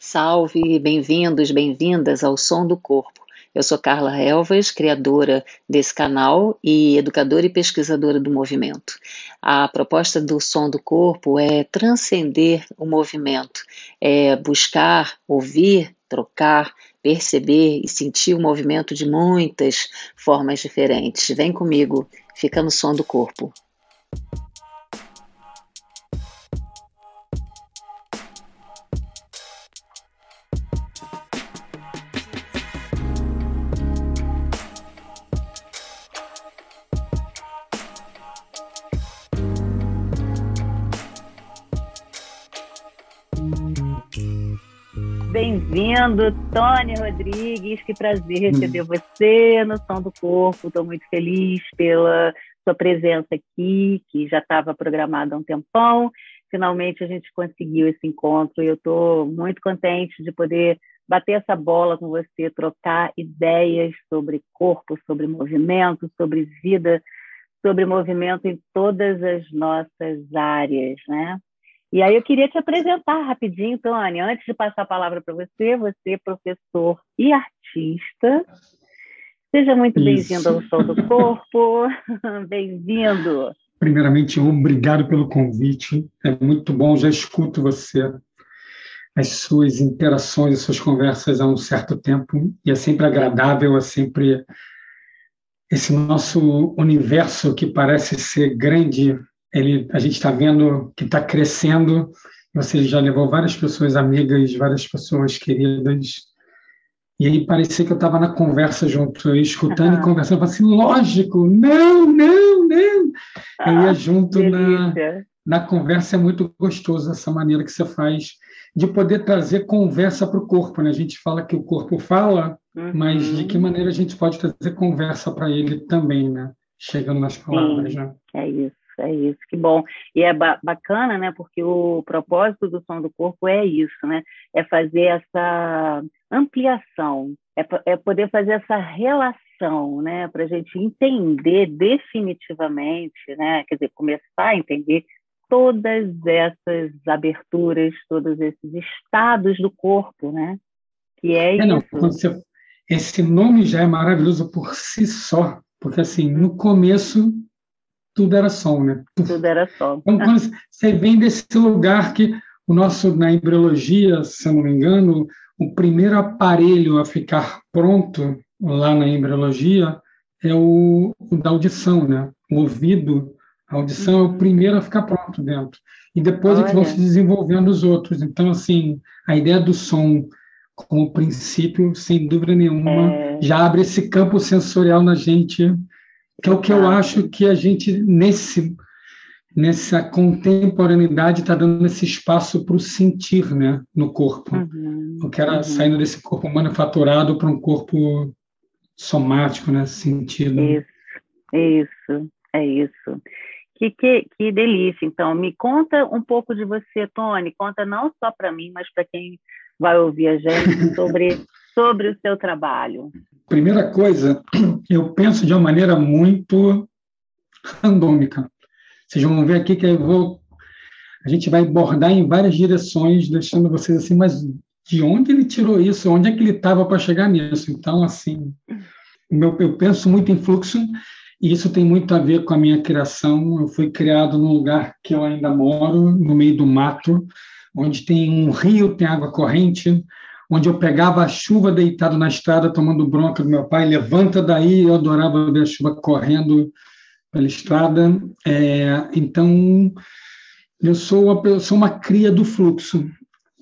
Salve, bem-vindos, bem-vindas ao Som do Corpo. Eu sou Carla Elvas, criadora desse canal e educadora e pesquisadora do movimento. A proposta do Som do Corpo é transcender o movimento, é buscar, ouvir, trocar, perceber e sentir o movimento de muitas formas diferentes. Vem comigo, fica no som do corpo. Bem-vindo, Tony Rodrigues. Que prazer receber hum. você no Som do Corpo. Estou muito feliz pela sua presença aqui, que já estava programada há um tempão. Finalmente a gente conseguiu esse encontro e eu estou muito contente de poder bater essa bola com você, trocar ideias sobre corpo, sobre movimento, sobre vida, sobre movimento em todas as nossas áreas, né? E aí eu queria te apresentar rapidinho, Tônia, antes de passar a palavra para você, você é professor e artista. Seja muito bem-vindo ao Sol do Corpo. bem-vindo. Primeiramente, obrigado pelo convite. É muito bom, já escuto você, as suas interações, as suas conversas há um certo tempo, e é sempre agradável, é sempre esse nosso universo que parece ser grande ele, a gente está vendo que está crescendo. Você já levou várias pessoas amigas, várias pessoas queridas. E aí parecia que eu estava na conversa junto, escutando uhum. e conversando. Eu falei assim, lógico, não, não, não. Ah, eu ia junto na, na conversa. É muito gostoso essa maneira que você faz de poder trazer conversa para o corpo. Né? A gente fala que o corpo fala, uhum. mas de que maneira a gente pode trazer conversa para ele também, né? Chegando nas palavras. Sim, né? É isso é isso, que bom. E é ba bacana, né? Porque o propósito do som do corpo é isso, né? É fazer essa ampliação, é, é poder fazer essa relação, né? Para a gente entender definitivamente, né? Quer dizer, começar a entender todas essas aberturas, todos esses estados do corpo, né? Que é, é isso. Não, você, esse nome já é maravilhoso por si só, porque assim, no começo tudo era som, né? Tudo era som. Então, quando você vem desse lugar que o nosso, na embriologia, se eu não me engano, o primeiro aparelho a ficar pronto lá na embriologia é o, o da audição, né? O ouvido, a audição é o uhum. primeiro a ficar pronto dentro. E depois Olha. é que vão se desenvolvendo os outros. Então, assim, a ideia do som como princípio, sem dúvida nenhuma, é... já abre esse campo sensorial na gente que é o que eu acho que a gente, nesse, nessa contemporaneidade, está dando esse espaço para o sentir né, no corpo. Uhum, o que era uhum. saindo desse corpo manufaturado para um corpo somático, né, sentido. Isso, isso, é isso. Que, que, que delícia. Então, me conta um pouco de você, Tony. Conta não só para mim, mas para quem vai ouvir a gente sobre, sobre o seu trabalho. Primeira coisa, eu penso de uma maneira muito randômica. Vocês vão ver aqui que eu vou, a gente vai abordar em várias direções, deixando vocês assim, mas de onde ele tirou isso? Onde é que ele estava para chegar nisso? Então, assim, meu, eu penso muito em fluxo e isso tem muito a ver com a minha criação. Eu fui criado num lugar que eu ainda moro, no meio do mato, onde tem um rio, tem água corrente, onde eu pegava a chuva deitado na estrada, tomando bronca do meu pai, levanta daí, eu adorava ver a chuva correndo pela estrada. É, então, eu sou, uma, eu sou uma cria do fluxo.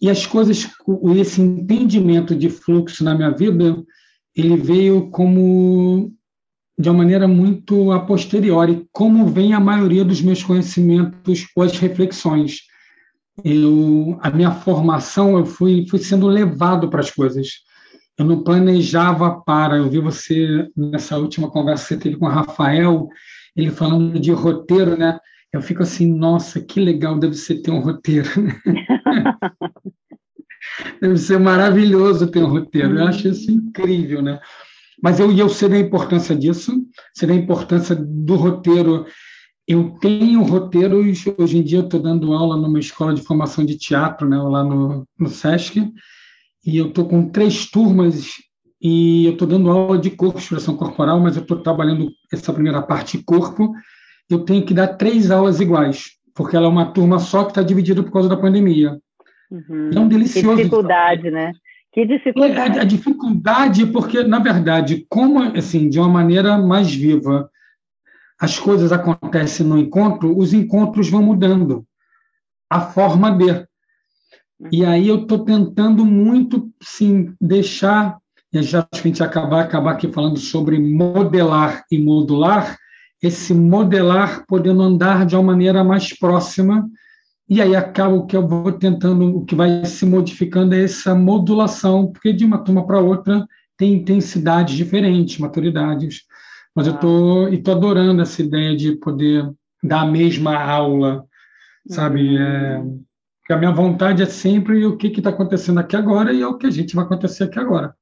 E as coisas, esse entendimento de fluxo na minha vida, ele veio como de uma maneira muito a posteriori, como vem a maioria dos meus conhecimentos ou as reflexões eu, a minha formação, eu fui, fui sendo levado para as coisas. Eu não planejava para. Eu vi você nessa última conversa que você teve com o Rafael, ele falando de roteiro, né? Eu fico assim, nossa, que legal deve ser ter um roteiro. Deve ser maravilhoso ter um roteiro. Eu acho isso incrível, né? Mas eu, eu sei da importância disso, sei da importância do roteiro eu tenho roteiros, hoje em dia eu estou dando aula numa escola de formação de teatro, né, lá no, no SESC, e eu estou com três turmas e eu estou dando aula de corpo, expressão corporal, mas eu estou trabalhando essa primeira parte corpo. Eu tenho que dar três aulas iguais, porque ela é uma turma só que está dividida por causa da pandemia. Uhum. É um delicioso. Que dificuldade, né? Que dificuldade. É, a, a dificuldade, porque, na verdade, como assim, de uma maneira mais viva, as coisas acontecem no encontro, os encontros vão mudando a forma de. E aí eu estou tentando muito, sim, deixar, e já acho que a gente acabar, acabar aqui falando sobre modelar e modular, esse modelar podendo andar de uma maneira mais próxima e aí acaba o que eu vou tentando, o que vai se modificando é essa modulação, porque de uma turma para outra tem intensidades diferentes, maturidades. Mas eu estou e tô adorando essa ideia de poder dar a mesma aula, sabe? Uhum. É, a minha vontade é sempre o que está acontecendo aqui agora e é o que a gente vai acontecer aqui agora.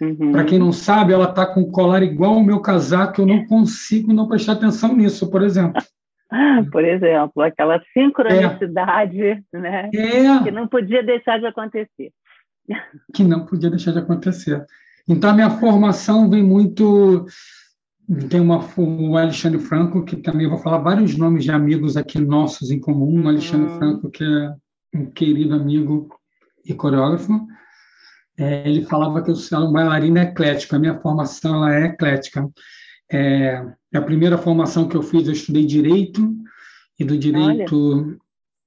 Uhum. Para quem não sabe, ela está com colar igual o meu casaco, eu não consigo não prestar atenção nisso, por exemplo. por exemplo, aquela sincronicidade é. né, é. que não podia deixar de acontecer. Que não podia deixar de acontecer. Então, a minha formação vem muito. Tem uma, o Alexandre Franco, que também vou falar vários nomes de amigos aqui nossos em comum. O Alexandre uhum. Franco, que é um querido amigo e coreógrafo. É, ele falava que eu sou um bailarino eclético. A minha formação ela é eclética. É, é, a primeira formação que eu fiz, eu estudei direito, e do direito Olha.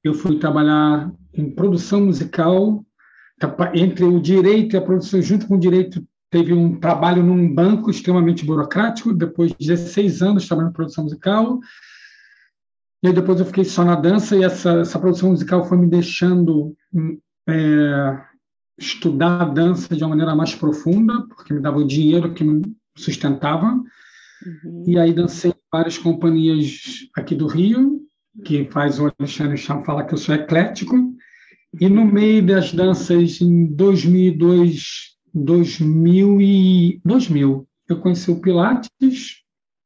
eu fui trabalhar em produção musical. Entre o direito e a produção, junto com o direito, teve um trabalho num banco extremamente burocrático, depois de 16 anos trabalhando em produção musical. E aí depois eu fiquei só na dança, e essa, essa produção musical foi me deixando é, estudar a dança de uma maneira mais profunda, porque me dava o dinheiro que me sustentava. Uhum. E aí dancei em várias companhias aqui do Rio, que faz o Alexandre Cham falar que eu sou eclético. E no meio das danças, em 2002, 2000, e, 2000 eu conheci o Pilates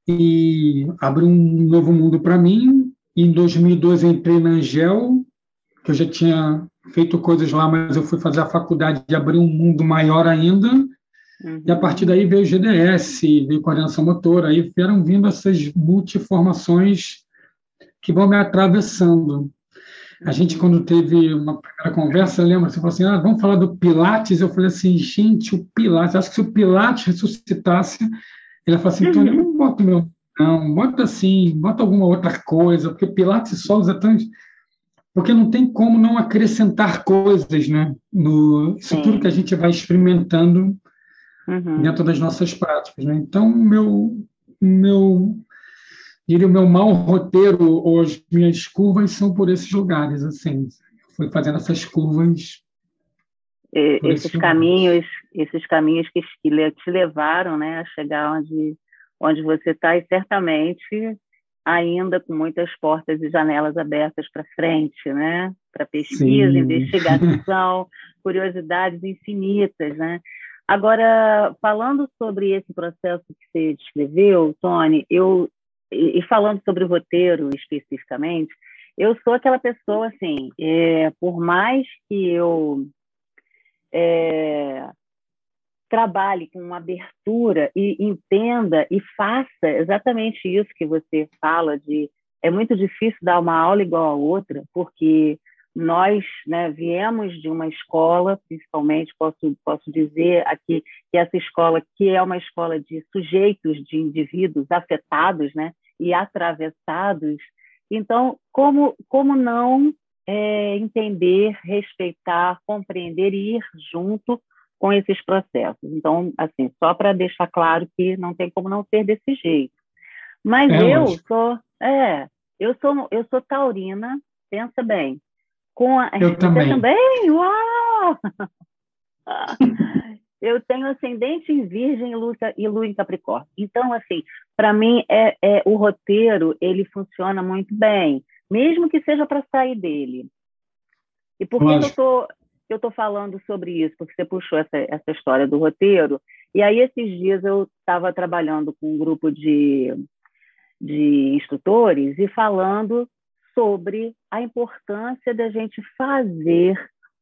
e abriu um novo mundo para mim. Em 2002 eu entrei na Angel, que eu já tinha feito coisas lá, mas eu fui fazer a faculdade e abrir um mundo maior ainda. Uhum. E a partir daí veio o GDS, veio coordenação motora, aí vieram vindo essas multiformações que vão me atravessando. A gente, quando teve uma primeira conversa, lembra, você falou assim, ah, vamos falar do Pilates? Eu falei assim, gente, o Pilates, acho que se o Pilates ressuscitasse, ele falou assim, Tony, não bota meu... Não, bota assim, bota alguma outra coisa, porque Pilates solos é tão... Porque não tem como não acrescentar coisas, né? No, isso tudo que a gente vai experimentando uhum. dentro das nossas práticas. Né? Então, meu, meu, diria, o meu mau roteiro ou as minhas curvas são por esses lugares, assim. Fui fazendo essas curvas. E, esses caminhos, esses caminhos que, que te levaram, né, a chegar onde, onde você está e certamente ainda com muitas portas e janelas abertas para frente, né? Para pesquisa, Sim. investigação, curiosidades infinitas, né? Agora, falando sobre esse processo que você descreveu, Tony, eu e falando sobre o roteiro especificamente, eu sou aquela pessoa assim, é, por mais que eu é, trabalhe com uma abertura e entenda e faça exatamente isso que você fala de é muito difícil dar uma aula igual a outra, porque nós né, viemos de uma escola, principalmente posso, posso dizer aqui que essa escola que é uma escola de sujeitos, de indivíduos afetados né, e atravessados. Então, como, como não é, entender, respeitar, compreender e ir junto com esses processos? Então, assim, só para deixar claro que não tem como não ser desse jeito. Mas é, eu sou, é, eu sou, eu sou taurina, pensa bem, com a... Eu também. também? Uau! eu tenho ascendente em Virgem e Lua em Capricórnio. Então, assim, para mim, é, é, o roteiro ele funciona muito bem, mesmo que seja para sair dele. E por que eu tô, eu tô falando sobre isso? Porque você puxou essa, essa história do roteiro. E aí, esses dias, eu estava trabalhando com um grupo de, de instrutores e falando sobre a importância da gente fazer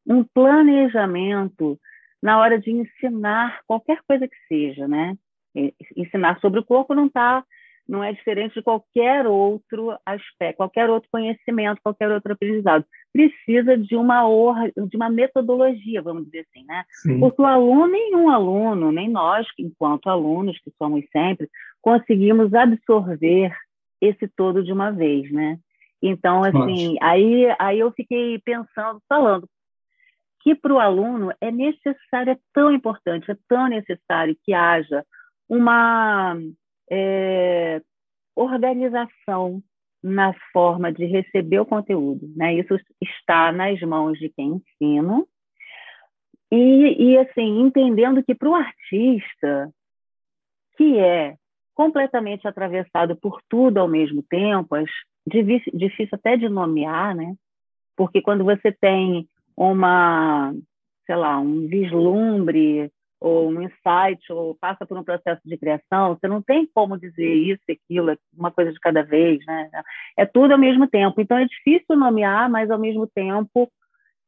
um planejamento na hora de ensinar qualquer coisa que seja, né? Ensinar sobre o corpo não está não é diferente de qualquer outro aspecto, qualquer outro conhecimento, qualquer outro aprendizado. Precisa de uma or, de uma metodologia, vamos dizer assim, né? Sim. Porque o aluno, nenhum aluno, nem nós, enquanto alunos, que somos sempre, conseguimos absorver esse todo de uma vez, né? Então, assim, aí, aí eu fiquei pensando, falando, que para o aluno é necessário, é tão importante, é tão necessário que haja uma é, organização na forma de receber o conteúdo. Né? Isso está nas mãos de quem ensina. E, e assim, entendendo que para o artista, que é completamente atravessado por tudo ao mesmo tempo, as, difícil, até de nomear, né? Porque quando você tem uma, sei lá, um vislumbre ou um insight, ou passa por um processo de criação, você não tem como dizer isso, aquilo, uma coisa de cada vez, né? É tudo ao mesmo tempo. Então é difícil nomear, mas ao mesmo tempo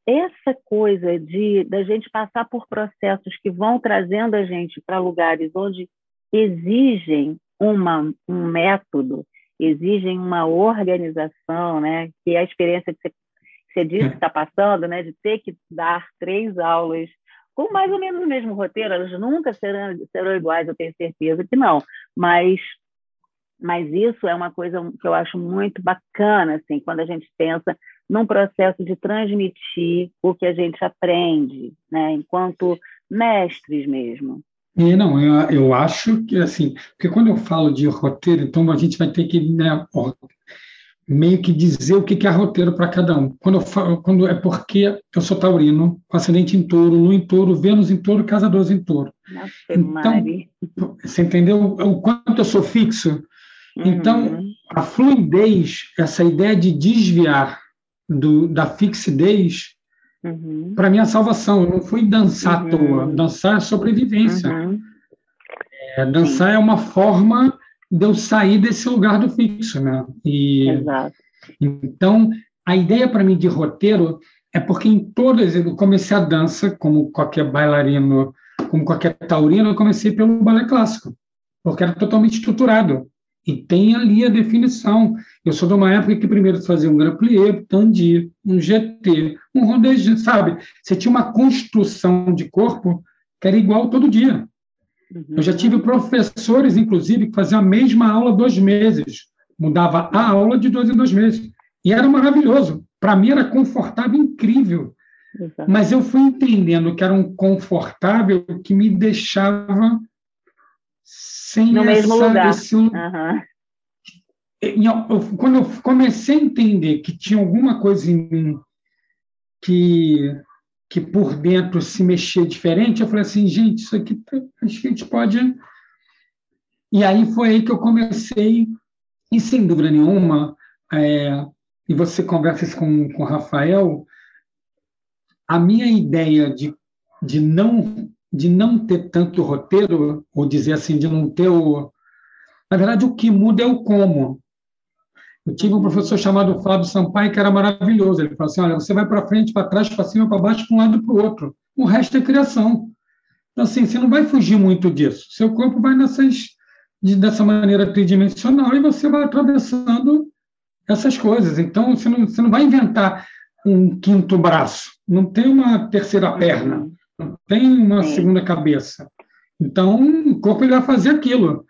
essa coisa de da gente passar por processos que vão trazendo a gente para lugares onde exigem uma, um método, exigem uma organização, né? Que é a experiência que você, você disse que está passando, né? De ter que dar três aulas com mais ou menos o mesmo roteiro, elas nunca serão, serão iguais, eu tenho certeza que não, mas mas isso é uma coisa que eu acho muito bacana, assim, quando a gente pensa num processo de transmitir o que a gente aprende, né, enquanto mestres mesmo. É, não, eu, eu acho que, assim, porque quando eu falo de roteiro, então a gente vai ter que né, meio que dizer o que é roteiro para cada um. Quando, eu falo, quando é porque eu sou taurino, com ascendente em touro, lua em touro, Vênus em touro, casa 12 em touro. Nossa, então, você entendeu o quanto eu sou fixo? Então, uhum. Então, a fluidez, essa ideia de desviar do, da fixidez, uhum. para mim a salvação. Eu não fui dançar uhum. à toa. Dançar é sobrevivência. Uhum. É, dançar Sim. é uma forma de eu sair desse lugar do fixo, né? E, Exato. Então, a ideia para mim de roteiro é porque em todas, eu comecei a dança, como qualquer bailarino, como qualquer taurino, eu comecei pelo balé clássico, porque era totalmente estruturado. E tem ali a definição. Eu sou de uma época que primeiro fazia um Grand Plié, Tandi, um GT, um Rondegê, sabe? Você tinha uma construção de corpo que era igual todo dia. Eu já tive professores, inclusive, que faziam a mesma aula dois meses. Mudava a aula de dois em dois meses. E era maravilhoso. Para mim era confortável, incrível. Mas eu fui entendendo que era um confortável que me deixava sem no essa, mesmo lugar. Esse... Uhum. Quando eu comecei a entender que tinha alguma coisa em mim que que por dentro se mexia diferente, eu falei assim, gente, isso aqui acho que a gente pode. E aí foi aí que eu comecei, e sem dúvida nenhuma, é, e você conversa isso com, com o Rafael, a minha ideia de, de, não, de não ter tanto roteiro, ou dizer assim, de não ter o. Na verdade, o que muda é o como. Eu tive um professor chamado Flávio Sampaio que era maravilhoso. Ele falou assim: olha, você vai para frente, para trás, para cima, para baixo, para um lado para o outro. O resto é criação. Então, assim, você não vai fugir muito disso. Seu corpo vai nessas, dessa maneira tridimensional e você vai atravessando essas coisas. Então, você não, você não vai inventar um quinto braço. Não tem uma terceira perna. Não tem uma segunda cabeça. Então, o corpo ele vai fazer aquilo.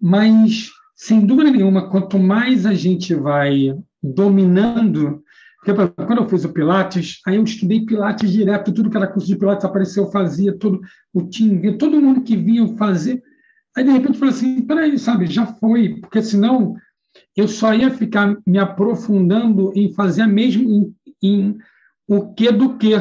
Mas sem dúvida nenhuma, quanto mais a gente vai dominando. Quando eu fiz o Pilates, aí eu estudei Pilates direto, tudo que era curso de Pilates apareceu, eu fazia, todo o time, todo mundo que vinha fazer. Aí, de repente, eu falei assim: peraí, sabe, já foi, porque senão eu só ia ficar me aprofundando em fazer a mesma, em, em o que do que.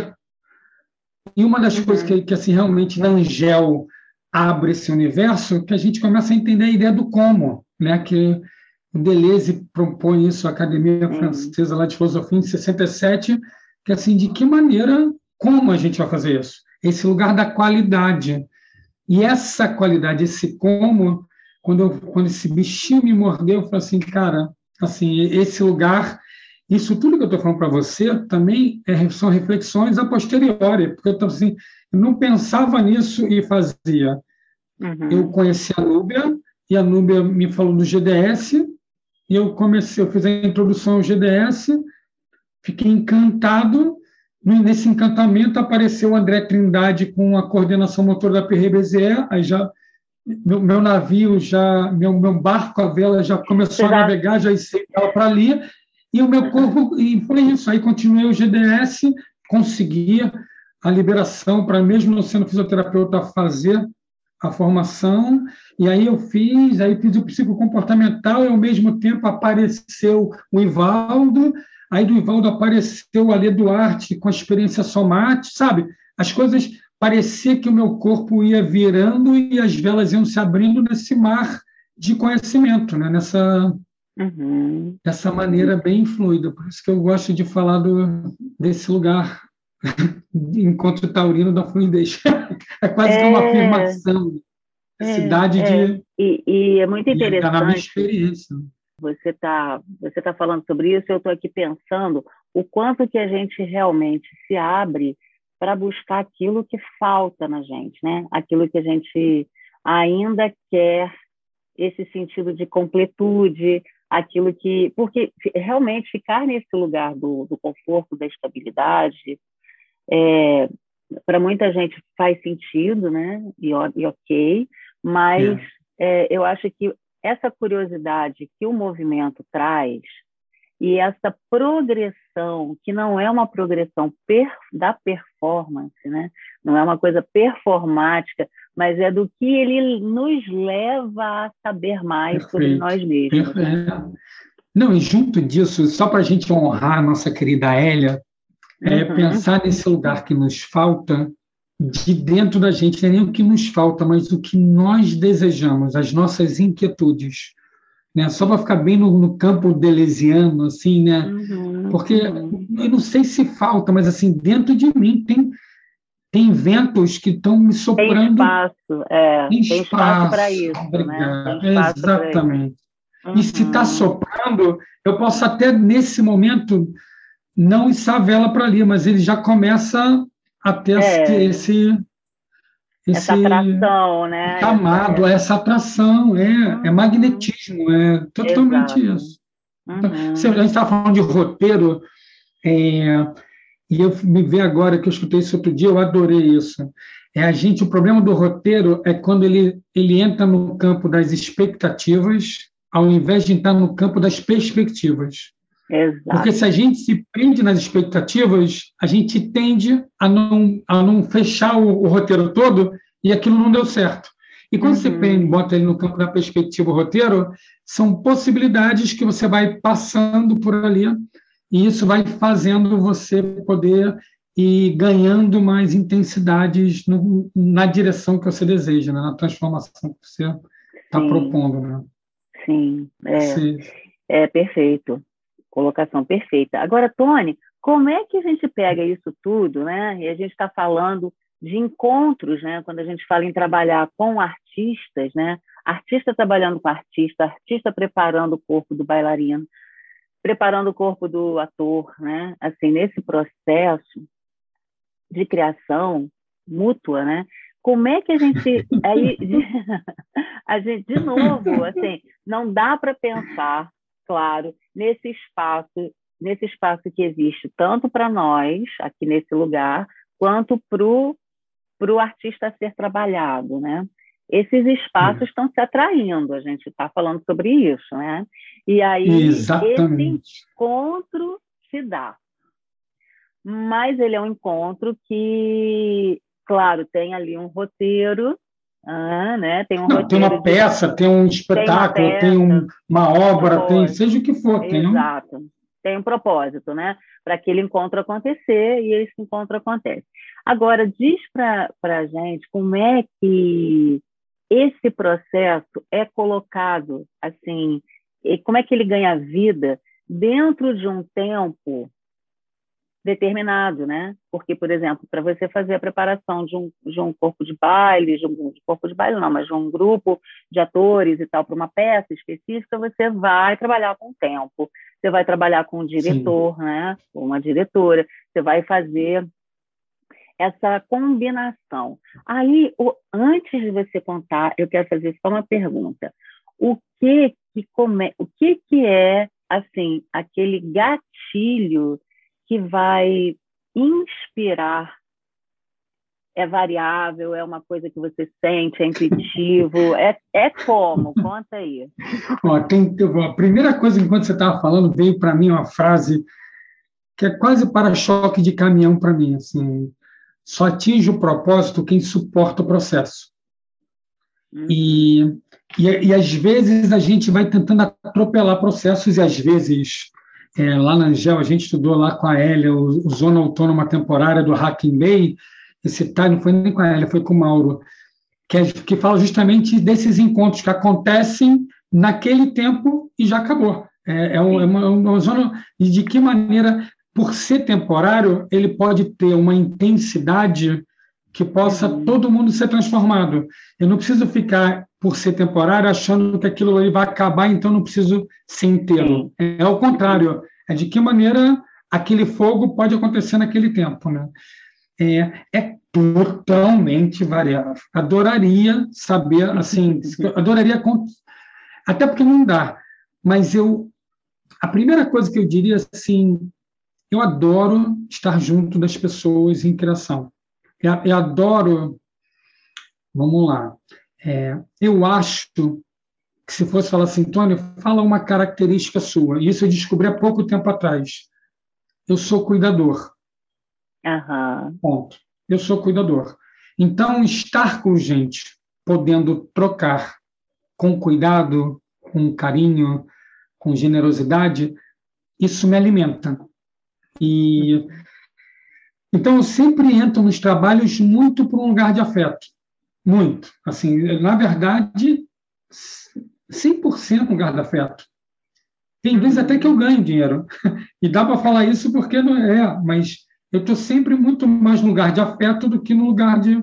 E uma das uhum. coisas que, que assim, realmente na Angel abre esse universo, que a gente começa a entender a ideia do como né, que o Deleuze propõe isso, a Academia uhum. Francesa lá de Filosofia, em 67, que assim, de que maneira, como a gente vai fazer isso? Esse lugar da qualidade. E essa qualidade, esse como, quando, eu, quando esse bichinho me mordeu, eu falei assim, cara, assim, esse lugar isso tudo que eu estou falando para você também é, são reflexões a posteriori, porque eu, assim, não pensava nisso e fazia. Uhum. Eu conheci a Núbia, e a Núbia me falou do GDS, e eu comecei, eu fiz a introdução ao GDS, fiquei encantado, nesse encantamento apareceu o André Trindade com a coordenação motor da PRBZE, aí já meu, meu, navio já, meu, meu barco, a vela já começou a navegar, já estava para ali, e o meu corpo, e foi isso. Aí continuei o GDS, conseguia a liberação para, mesmo não sendo fisioterapeuta, fazer a formação, e aí eu fiz, aí fiz o psicocomportamental, e ao mesmo tempo apareceu o Ivaldo, aí do Ivaldo apareceu o Ale Duarte com a experiência somática, sabe? As coisas parecia que o meu corpo ia virando e as velas iam se abrindo nesse mar de conhecimento, né? nessa, uhum. dessa maneira bem fluida. Por isso que eu gosto de falar do, desse lugar, encontro taurino da fluidez. é quase é... que uma é. afirmação. É, cidade é. de. E, e, é muito interessante. Está na minha experiência. Você está você tá falando sobre isso, eu estou aqui pensando o quanto que a gente realmente se abre para buscar aquilo que falta na gente, né? Aquilo que a gente ainda quer, esse sentido de completude, aquilo que. Porque realmente ficar nesse lugar do, do conforto, da estabilidade, é, para muita gente faz sentido, né? E, e ok, mas é. É, eu acho que essa curiosidade que o movimento traz e essa progressão, que não é uma progressão per, da performance, né? não é uma coisa performática, mas é do que ele nos leva a saber mais Perfeito. sobre nós mesmos. Né? Não, e junto disso, só para a gente honrar a nossa querida Hélia, é uhum. pensar nesse lugar que nos falta, de dentro da gente, não é nem o que nos falta, mas o que nós desejamos, as nossas inquietudes né? Só para ficar bem no, no, campo delesiano, assim, né? Uhum, Porque uhum. eu não sei se falta, mas assim dentro de mim tem tem ventos que estão me soprando. Tem espaço, é, tem, espaço para isso, né? Obrigado. Né? Exatamente. Uhum. E se está uhum. soprando, eu posso até nesse momento não içar a vela para ali, mas ele já começa a ter é. esse essa atração, né? Chamado, é. essa atração, é, é uhum. é magnetismo, é totalmente Exato. isso. Então, uhum. a gente estava falando de roteiro, é, e eu me vi agora que eu escutei isso outro dia, eu adorei isso. É a gente, o problema do roteiro é quando ele, ele entra no campo das expectativas, ao invés de entrar no campo das perspectivas. Exato. Porque se a gente se prende nas expectativas, a gente tende a não, a não fechar o, o roteiro todo e aquilo não deu certo. E quando uhum. você prende, bota ele no campo da perspectiva o roteiro, são possibilidades que você vai passando por ali e isso vai fazendo você poder ir ganhando mais intensidades no, na direção que você deseja, né? na transformação que você está propondo. Né? Sim, é, é perfeito colocação perfeita. Agora, Tony, como é que a gente pega isso tudo, né? E a gente está falando de encontros, né? Quando a gente fala em trabalhar com artistas, né? Artista trabalhando com artista, artista preparando o corpo do bailarino, preparando o corpo do ator, né? Assim, nesse processo de criação mútua, né? Como é que a gente aí a gente de novo, assim, não dá para pensar claro, nesse espaço, nesse espaço que existe tanto para nós, aqui nesse lugar, quanto para o artista ser trabalhado, né? Esses espaços estão se atraindo, a gente está falando sobre isso, né? E aí Exatamente. esse encontro se dá. Mas ele é um encontro que, claro, tem ali um roteiro, ah, né? Tem, um Não, tem uma peça, de... tem um espetáculo, tem, tem um, uma obra, tem seja o que for. Tem Exato. Um... Tem um propósito, né? Para aquele encontro acontecer e esse encontro acontece. Agora, diz para a gente como é que esse processo é colocado, assim, como é que ele ganha vida dentro de um tempo determinado, né? Porque, por exemplo, para você fazer a preparação de um, de um corpo de baile, de um de corpo de baile não, mas de um grupo de atores e tal, para uma peça específica, você vai trabalhar com o tempo, você vai trabalhar com um diretor, Sim. né? Uma diretora, você vai fazer essa combinação. Aí, o, antes de você contar, eu quero fazer só uma pergunta. O que que come, o que que é assim aquele gatilho que vai inspirar é variável, é uma coisa que você sente, é intuitivo, é, é como? Conta aí. Ó, tem, a primeira coisa, enquanto você estava falando, veio para mim uma frase que é quase para-choque de caminhão para mim. Assim, só atinge o propósito quem suporta o processo. Uhum. E, e, e, às vezes a gente vai tentando atropelar processos e às vezes é, lá na Angel, a gente estudou lá com a Hélia, o, o Zona Autônoma Temporária do Hacking Bay, esse tá, não foi nem com a Hélia, foi com o Mauro, que, é, que fala justamente desses encontros que acontecem naquele tempo e já acabou. É, é, uma, é uma, uma zona e de que maneira, por ser temporário, ele pode ter uma intensidade que possa uhum. todo mundo ser transformado. Eu não preciso ficar, por ser temporário, achando que aquilo ali vai acabar, então não preciso inteiro. É, é o contrário. É de que maneira aquele fogo pode acontecer naquele tempo. Né? É, é totalmente variável. Adoraria saber, assim, adoraria, até porque não dá, mas eu, a primeira coisa que eu diria, assim, eu adoro estar junto das pessoas em criação. Eu, eu adoro. Vamos lá. É, eu acho que se fosse falar assim, Tônia, fala uma característica sua. Isso eu descobri há pouco tempo atrás. Eu sou cuidador. Uhum. Ponto. Eu sou cuidador. Então, estar com gente, podendo trocar com cuidado, com carinho, com generosidade, isso me alimenta. E então, eu sempre entro nos trabalhos muito por um lugar de afeto. Muito. Assim, na verdade, 100% um lugar de afeto. Tem vezes até que eu ganho dinheiro. E dá para falar isso porque não é, mas eu estou sempre muito mais no lugar de afeto do que no lugar de.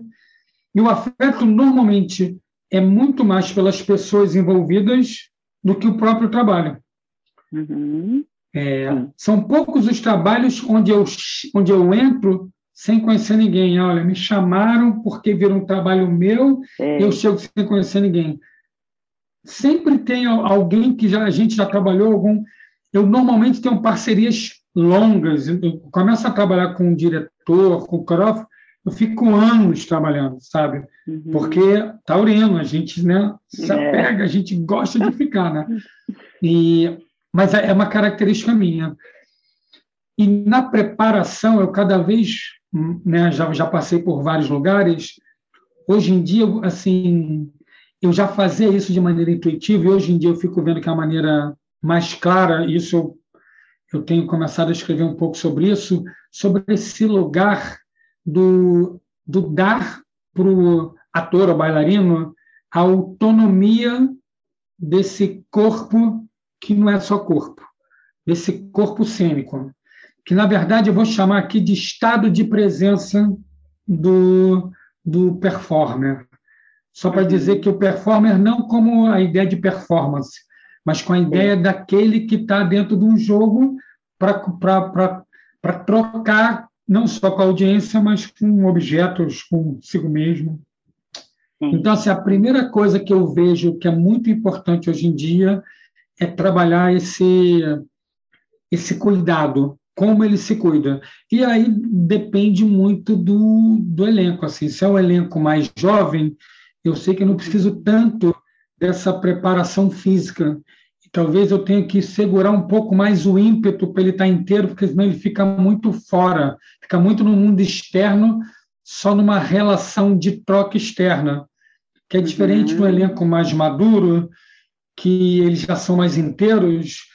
E o afeto, normalmente, é muito mais pelas pessoas envolvidas do que o próprio trabalho. Uhum. É, são poucos os trabalhos onde eu, onde eu entro sem conhecer ninguém. Olha, me chamaram porque viram um trabalho meu é. eu chego sem conhecer ninguém. Sempre tem alguém que já, a gente já trabalhou, algum. Eu normalmente tenho parcerias longas. Eu começo a trabalhar com um diretor, com o coreógrafo, eu fico anos trabalhando, sabe? Uhum. Porque taurino, a gente né, se é. apega, é. a gente gosta de ficar, né? E mas é, é uma característica minha. E na preparação, eu cada vez, né, já, já passei por vários lugares, hoje em dia, assim, eu já fazia isso de maneira intuitiva e hoje em dia eu fico vendo que é a maneira mais clara, isso eu, eu tenho começado a escrever um pouco sobre isso, sobre esse lugar do, do dar para o ator ou bailarino a autonomia desse corpo que não é só corpo, esse corpo cênico, que na verdade eu vou chamar aqui de estado de presença do, do performer. Só para dizer que o performer não como a ideia de performance, mas com a ideia daquele que está dentro de um jogo para trocar não só com a audiência, mas com objetos, consigo mesmo. Então, assim, a primeira coisa que eu vejo que é muito importante hoje em dia é trabalhar esse, esse cuidado, como ele se cuida. E aí depende muito do, do elenco. Assim, se é um elenco mais jovem, eu sei que eu não preciso tanto dessa preparação física. E talvez eu tenha que segurar um pouco mais o ímpeto para ele estar inteiro, porque senão ele fica muito fora, fica muito no mundo externo, só numa relação de troca externa, que é diferente uhum. do elenco mais maduro, que eles já são mais inteiros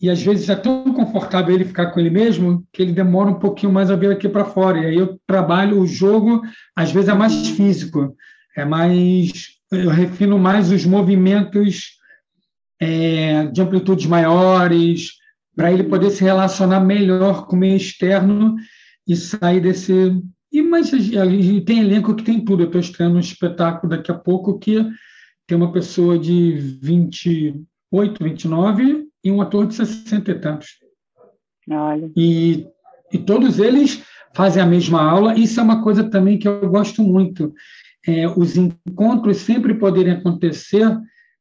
e às vezes é tão confortável ele ficar com ele mesmo que ele demora um pouquinho mais a vir aqui para fora. E aí eu trabalho o jogo, às vezes é mais físico, é mais eu refino mais os movimentos é, de amplitudes maiores, para ele poder se relacionar melhor com o meio externo e sair desse. E mas tem elenco que tem tudo. Eu estou estreando um espetáculo daqui a pouco que tem uma pessoa de 28, 29 e um ator de 60 e tantos. Olha. E, e todos eles fazem a mesma aula. Isso é uma coisa também que eu gosto muito. É, os encontros sempre poderem acontecer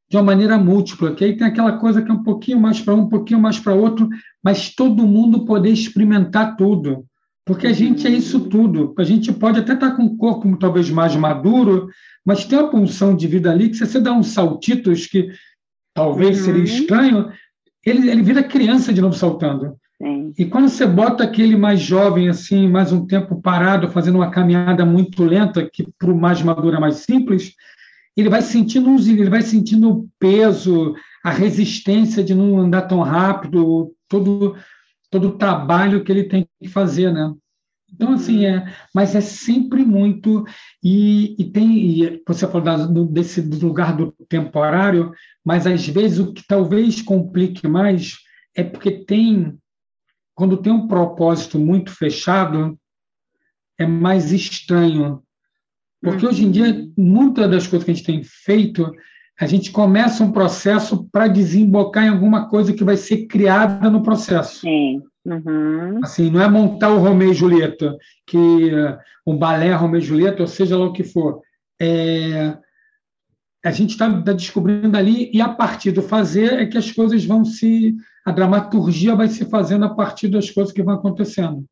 de uma maneira múltipla, que aí tem aquela coisa que é um pouquinho mais para um, um pouquinho mais para outro, mas todo mundo poder experimentar tudo. Porque a gente é isso tudo. A gente pode até estar com um corpo talvez mais maduro, mas tem uma punção de vida ali que se você dá uns saltitos que talvez uhum. seria estranho, ele, ele vira criança de novo saltando. Sim. E quando você bota aquele mais jovem, assim, mais um tempo parado, fazendo uma caminhada muito lenta, que para o mais maduro é mais simples, ele vai sentindo ele vai sentindo o peso, a resistência de não andar tão rápido, todo todo o trabalho que ele tem que fazer, né? Então assim é, mas é sempre muito e, e tem e você falou da, desse do lugar do temporário, mas às vezes o que talvez complique mais é porque tem quando tem um propósito muito fechado é mais estranho porque hoje em dia, uhum. muitas das coisas que a gente tem feito, a gente começa um processo para desembocar em alguma coisa que vai ser criada no processo. Sim. Uhum. Assim, não é montar o Romeu e Julieta, que um balé Romeu e Julieta, ou seja lá o que for. É, a gente está tá descobrindo ali e a partir do fazer é que as coisas vão se a dramaturgia vai se fazendo a partir das coisas que vão acontecendo.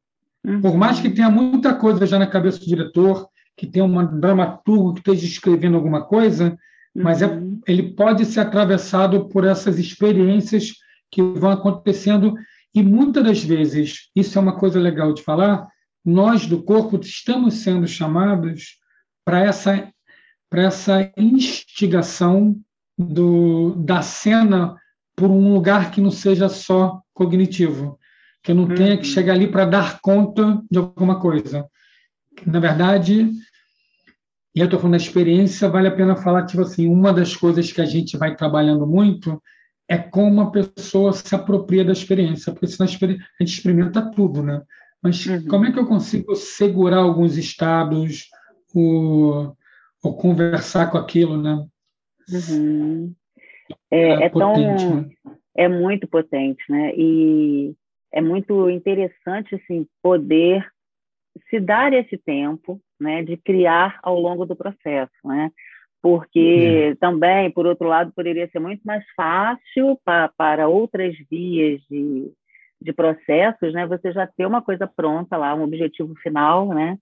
Uhum. Por mais que tenha muita coisa já na cabeça do diretor, que tem um dramaturgo que esteja escrevendo alguma coisa, uhum. mas é, uhum. ele pode ser atravessado por essas experiências que vão acontecendo e muitas das vezes, isso é uma coisa legal de falar, nós do corpo estamos sendo chamados para essa essa instigação do, da cena por um lugar que não seja só cognitivo, que eu não tenha que uhum. chegar ali para dar conta de alguma coisa. Na verdade, e eu estou falando da experiência, vale a pena falar, tipo assim, uma das coisas que a gente vai trabalhando muito é como a pessoa se apropria da experiência, porque senão a gente experimenta tudo, né? Mas uhum. como é que eu consigo segurar alguns estados, ou, ou conversar com aquilo, né? Uhum. É, é, é potente, tão, né? é muito potente, né? E é muito interessante, assim, poder se dar esse tempo, né, de criar ao longo do processo, né? Porque é. também, por outro lado, poderia ser muito mais fácil pa, para outras vias de, de processos, né? Você já ter uma coisa pronta lá, um objetivo final, né?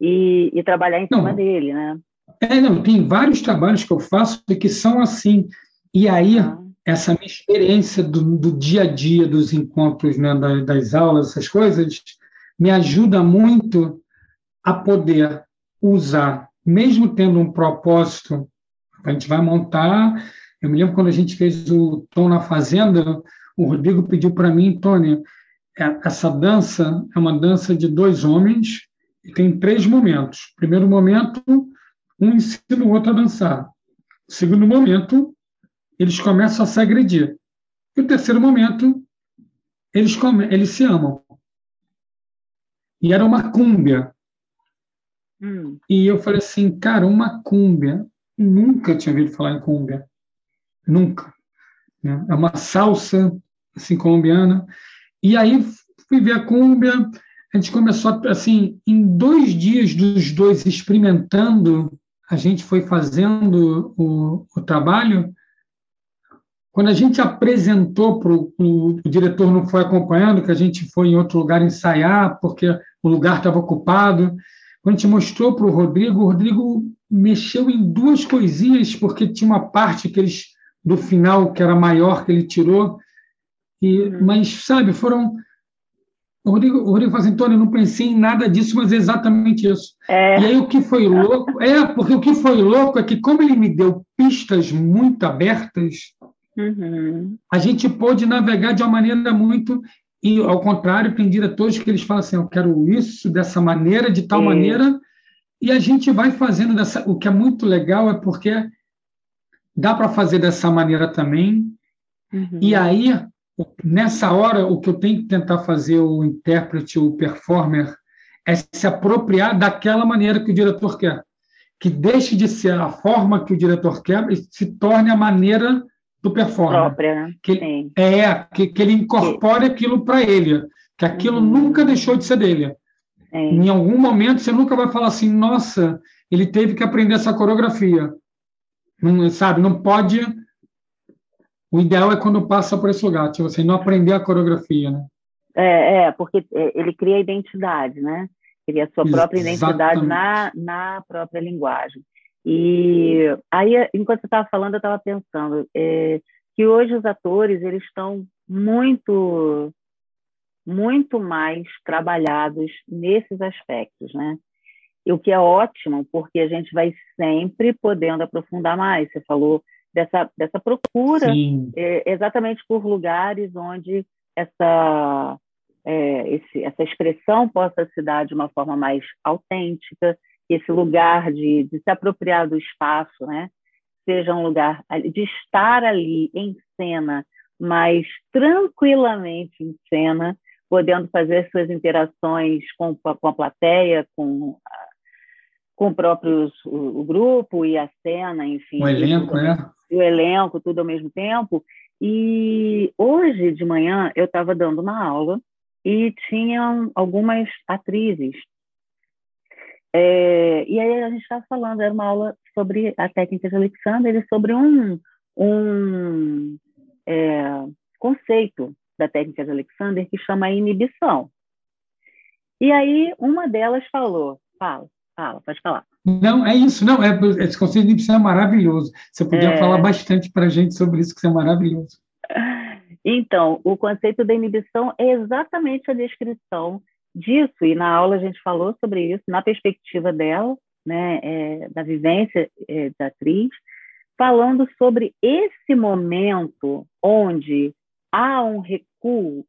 E, e trabalhar em cima dele, né? É, não, tem vários trabalhos que eu faço que são assim. E aí, ah. essa minha experiência do, do, dia a dia, dos encontros, né, das, das aulas, essas coisas, me ajuda muito a poder usar, mesmo tendo um propósito, a gente vai montar. Eu me lembro quando a gente fez o Tom na Fazenda, o Rodrigo pediu para mim, Tony, é, essa dança é uma dança de dois homens e tem três momentos. Primeiro momento, um ensina o outro a dançar. Segundo momento, eles começam a se agredir. E o terceiro momento, eles, eles se amam. E era uma cúmbia. Hum. E eu falei assim, cara, uma cúmbia. Nunca tinha ouvido falar em cúmbia. Nunca. Né? É uma salsa, assim, colombiana. E aí fui ver a cúmbia. A gente começou, assim, em dois dias dos dois experimentando, a gente foi fazendo o, o trabalho. Quando a gente apresentou para o, diretor não foi acompanhando, que a gente foi em outro lugar ensaiar, porque o lugar estava ocupado. Quando a gente mostrou para o Rodrigo, o Rodrigo mexeu em duas coisinhas, porque tinha uma parte que eles, do final que era maior que ele tirou, e, uhum. mas, sabe, foram. O Rodrigo, o Rodrigo falou assim, Antônio, eu não pensei em nada disso, mas é exatamente isso. É. E aí o que foi louco, é, porque o que foi louco é que, como ele me deu pistas muito abertas, uhum. a gente pôde navegar de uma maneira muito e, ao contrário, tem diretores que eles falam assim: eu quero isso dessa maneira, de tal maneira, e a gente vai fazendo dessa. O que é muito legal é porque dá para fazer dessa maneira também, uhum. e aí nessa hora, o que eu tenho que tentar fazer o intérprete, o performer, é se apropriar daquela maneira que o diretor quer. Que deixe de ser a forma que o diretor quer e se torne a maneira do performer. Própria, né? que ele, é, que, que ele incorpore Sim. aquilo para ele, que aquilo uhum. nunca deixou de ser dele. Sim. Em algum momento você nunca vai falar assim, nossa, ele teve que aprender essa coreografia. Não, sabe, não pode o ideal é quando passa por esse lugar, tipo assim, não aprender a coreografia, né? É, é porque é, ele cria identidade, né? Cria a sua própria identidade na, na própria linguagem. E aí, enquanto você estava falando, eu estava pensando é, que hoje os atores eles estão muito, muito mais trabalhados nesses aspectos, né? E o que é ótimo, porque a gente vai sempre podendo aprofundar mais. Você falou dessa, dessa procura é, exatamente por lugares onde essa, é, esse, essa expressão possa se dar de uma forma mais autêntica, esse lugar de, de se apropriar do espaço, né? seja um lugar de estar ali em cena, mas tranquilamente em cena, podendo fazer suas interações com, com a plateia, com com o, o, grupo e a cena, enfim. O elenco, tudo, né? O elenco, tudo ao mesmo tempo. E hoje de manhã eu estava dando uma aula e tinham algumas atrizes. É, e aí a gente estava falando, era uma aula sobre a técnica de Alexander e sobre um, um é, conceito da técnica de Alexander que chama inibição. E aí uma delas falou, fala, Fala, pode falar. Não, é isso, não, é, esse conceito de inibição é maravilhoso. Você podia é... falar bastante para a gente sobre isso, que isso é maravilhoso. Então, o conceito da inibição é exatamente a descrição disso, e na aula a gente falou sobre isso, na perspectiva dela, né, é, da vivência é, da atriz, falando sobre esse momento onde há um recuo,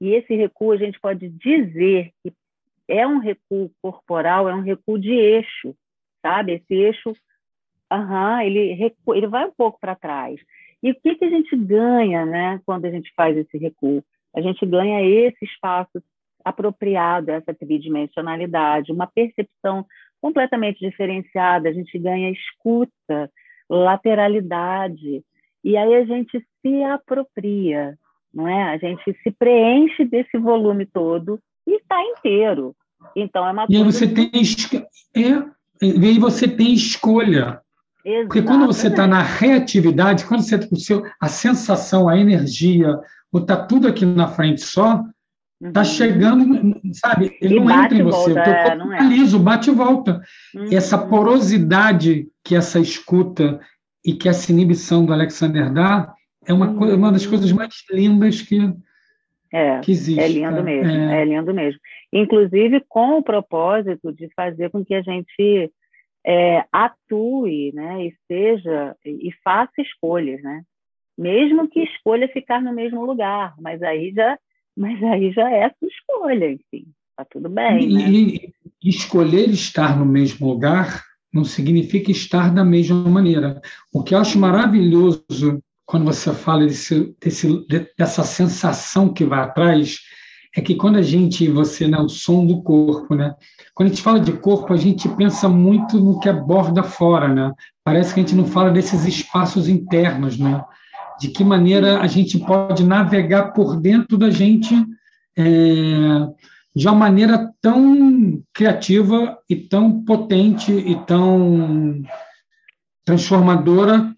e esse recuo a gente pode dizer que é um recuo corporal, é um recuo de eixo, sabe? Esse eixo, uhum, ele, recu, ele vai um pouco para trás. E o que, que a gente ganha né, quando a gente faz esse recuo? A gente ganha esse espaço apropriado, essa tridimensionalidade, uma percepção completamente diferenciada, a gente ganha escuta, lateralidade, e aí a gente se apropria, não é? A gente se preenche desse volume todo e está inteiro. Então é uma e aí você tem é, e aí você tem escolha. Exatamente. Porque quando você está na reatividade, quando você o seu, a sensação, a energia, ou está tudo aqui na frente só, está uhum. chegando, sabe? Ele e não entra em você. Volta, é, corpo é, liso, bate e volta. Uhum. Essa porosidade que essa escuta e que essa inibição do Alexander dá é uma, uhum. uma das coisas mais lindas que é, que existe. É lindo mesmo, é. é lindo mesmo. Inclusive com o propósito de fazer com que a gente é, atue, né, e seja e faça escolhas, né? Mesmo que escolha ficar no mesmo lugar, mas aí já, mas aí já é sua escolha, enfim, tá tudo bem. E, né? e escolher estar no mesmo lugar não significa estar da mesma maneira. O que eu acho maravilhoso quando você fala desse, desse, dessa sensação que vai atrás, é que quando a gente, você, né, o som do corpo, né? Quando a gente fala de corpo, a gente pensa muito no que é borda fora, né? Parece que a gente não fala desses espaços internos, né? De que maneira a gente pode navegar por dentro da gente é, de uma maneira tão criativa e tão potente e tão transformadora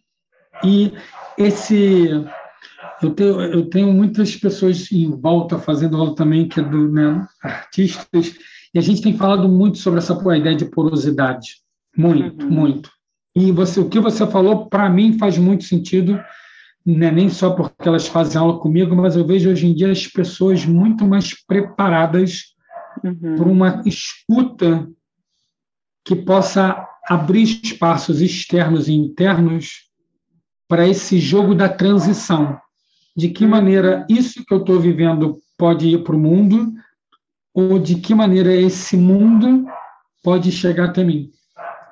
e esse eu tenho, eu tenho muitas pessoas em volta fazendo aula também, que é do né, artistas, e a gente tem falado muito sobre essa ideia de porosidade. Muito, uhum. muito. E você, o que você falou, para mim, faz muito sentido, né, nem só porque elas fazem aula comigo, mas eu vejo hoje em dia as pessoas muito mais preparadas uhum. por uma escuta que possa abrir espaços externos e internos para esse jogo da transição. De que maneira isso que eu estou vivendo pode ir para o mundo, ou de que maneira esse mundo pode chegar até mim.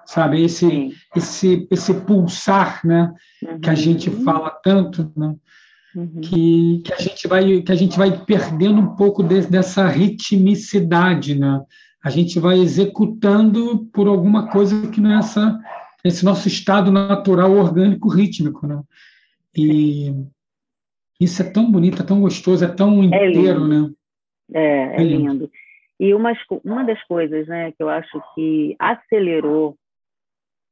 Sabe, esse, esse, esse pulsar né, uhum. que a gente fala tanto. Né? uhum. que, que, a gente vai, que a gente vai perdendo um pouco de, dessa ritmicidade, né? A gente vai executando por alguma coisa que não é essa, esse nosso estado natural, orgânico, rítmico, né? E isso é tão bonito, é tão gostoso, é tão é inteiro, é né? É, é lindo. E uma, uma das coisas né, que eu acho que acelerou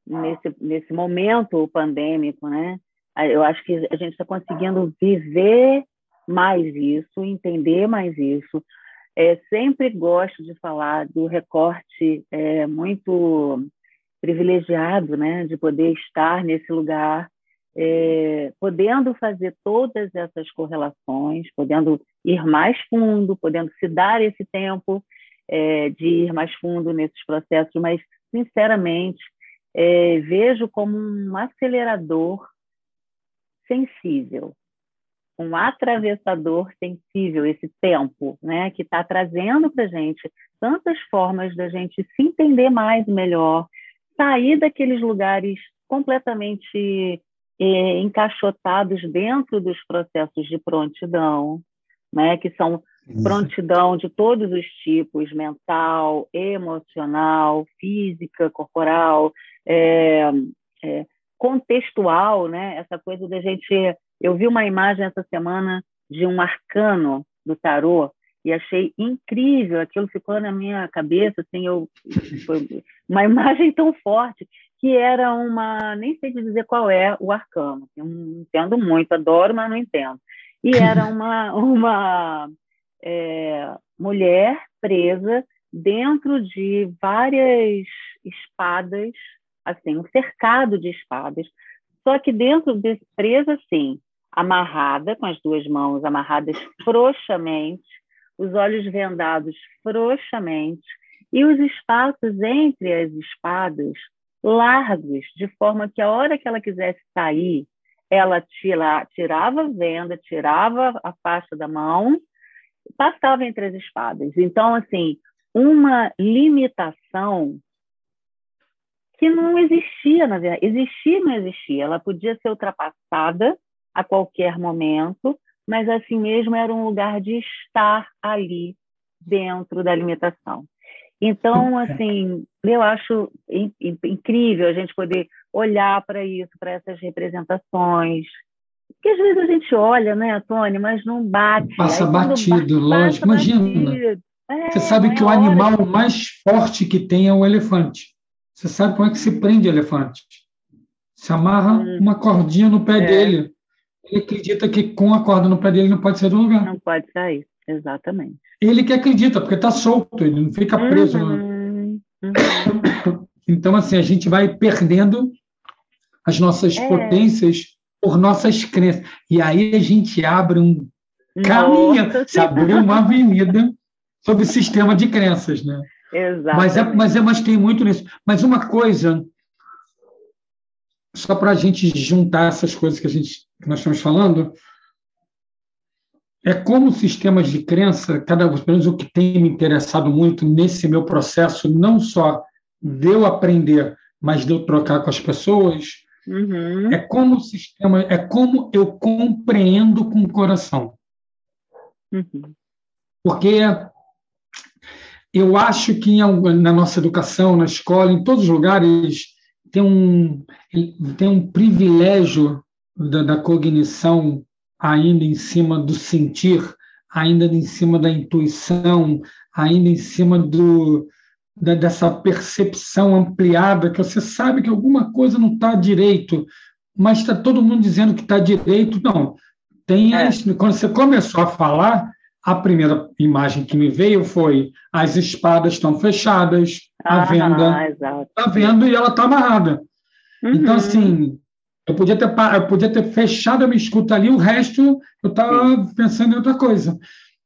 nesse, nesse momento pandêmico, né? Eu acho que a gente está conseguindo viver mais isso, entender mais isso. É, sempre gosto de falar do recorte é, muito privilegiado, né, de poder estar nesse lugar, é, podendo fazer todas essas correlações, podendo ir mais fundo, podendo se dar esse tempo é, de ir mais fundo nesses processos, mas, sinceramente, é, vejo como um acelerador sensível, um atravessador sensível, esse tempo, né, que está trazendo para a gente tantas formas da gente se entender mais e melhor, sair daqueles lugares completamente é, encaixotados dentro dos processos de prontidão, né, que são prontidão de todos os tipos, mental, emocional, física, corporal, é, é, contextual, né? Essa coisa da gente. Eu vi uma imagem essa semana de um arcano do tarô e achei incrível. Aquilo ficou na minha cabeça, assim, eu foi uma imagem tão forte que era uma, nem sei dizer qual é o arcano. Eu não entendo muito, adoro, mas não entendo. E era uma uma é, mulher presa dentro de várias espadas assim, um cercado de espadas, só que dentro desse presa assim, amarrada com as duas mãos amarradas frouxamente, os olhos vendados frouxamente e os espaços entre as espadas largos, de forma que a hora que ela quisesse sair, ela tira, tirava a venda, tirava a faixa da mão, passava entre as espadas. Então, assim, uma limitação que não existia, na verdade. Existia não existia. Ela podia ser ultrapassada a qualquer momento, mas assim mesmo era um lugar de estar ali dentro da limitação. Então, assim, eu acho incrível a gente poder olhar para isso, para essas representações. Porque às vezes a gente olha, né, Tony, mas não bate. Passa batido, lógico. Imagina. Batido. É, Você sabe que o animal mais forte que tem é o elefante. Você sabe como é que se prende elefante? Se amarra hum. uma cordinha no pé é. dele. Ele acredita que com a corda no pé dele não pode sair do lugar. Não pode sair, exatamente. Ele que acredita, porque está solto, ele não fica preso. Uhum. Uhum. Então, assim, a gente vai perdendo as nossas é. potências por nossas crenças. E aí a gente abre um caminho, se abriu uma avenida sobre o sistema de crenças, né? Exato. Mas, é, mas, é, mas tem muito nisso. Mas uma coisa, só para a gente juntar essas coisas que, a gente, que nós estamos falando, é como sistemas de crença, cada vez menos o que tem me interessado muito nesse meu processo, não só de eu aprender, mas de eu trocar com as pessoas, uhum. é como o sistema, é como eu compreendo com o coração. Uhum. Porque eu acho que na nossa educação, na escola, em todos os lugares, tem um, tem um privilégio da, da cognição ainda em cima do sentir, ainda em cima da intuição, ainda em cima do, da, dessa percepção ampliada, que você sabe que alguma coisa não está direito, mas está todo mundo dizendo que está direito. Não, tem é. quando você começou a falar, a primeira imagem que me veio foi as espadas estão fechadas, ah, a venda está vendo e ela está amarrada. Uhum. Então, assim, eu podia, ter, eu podia ter fechado a minha escuta ali, o resto eu estava pensando em outra coisa.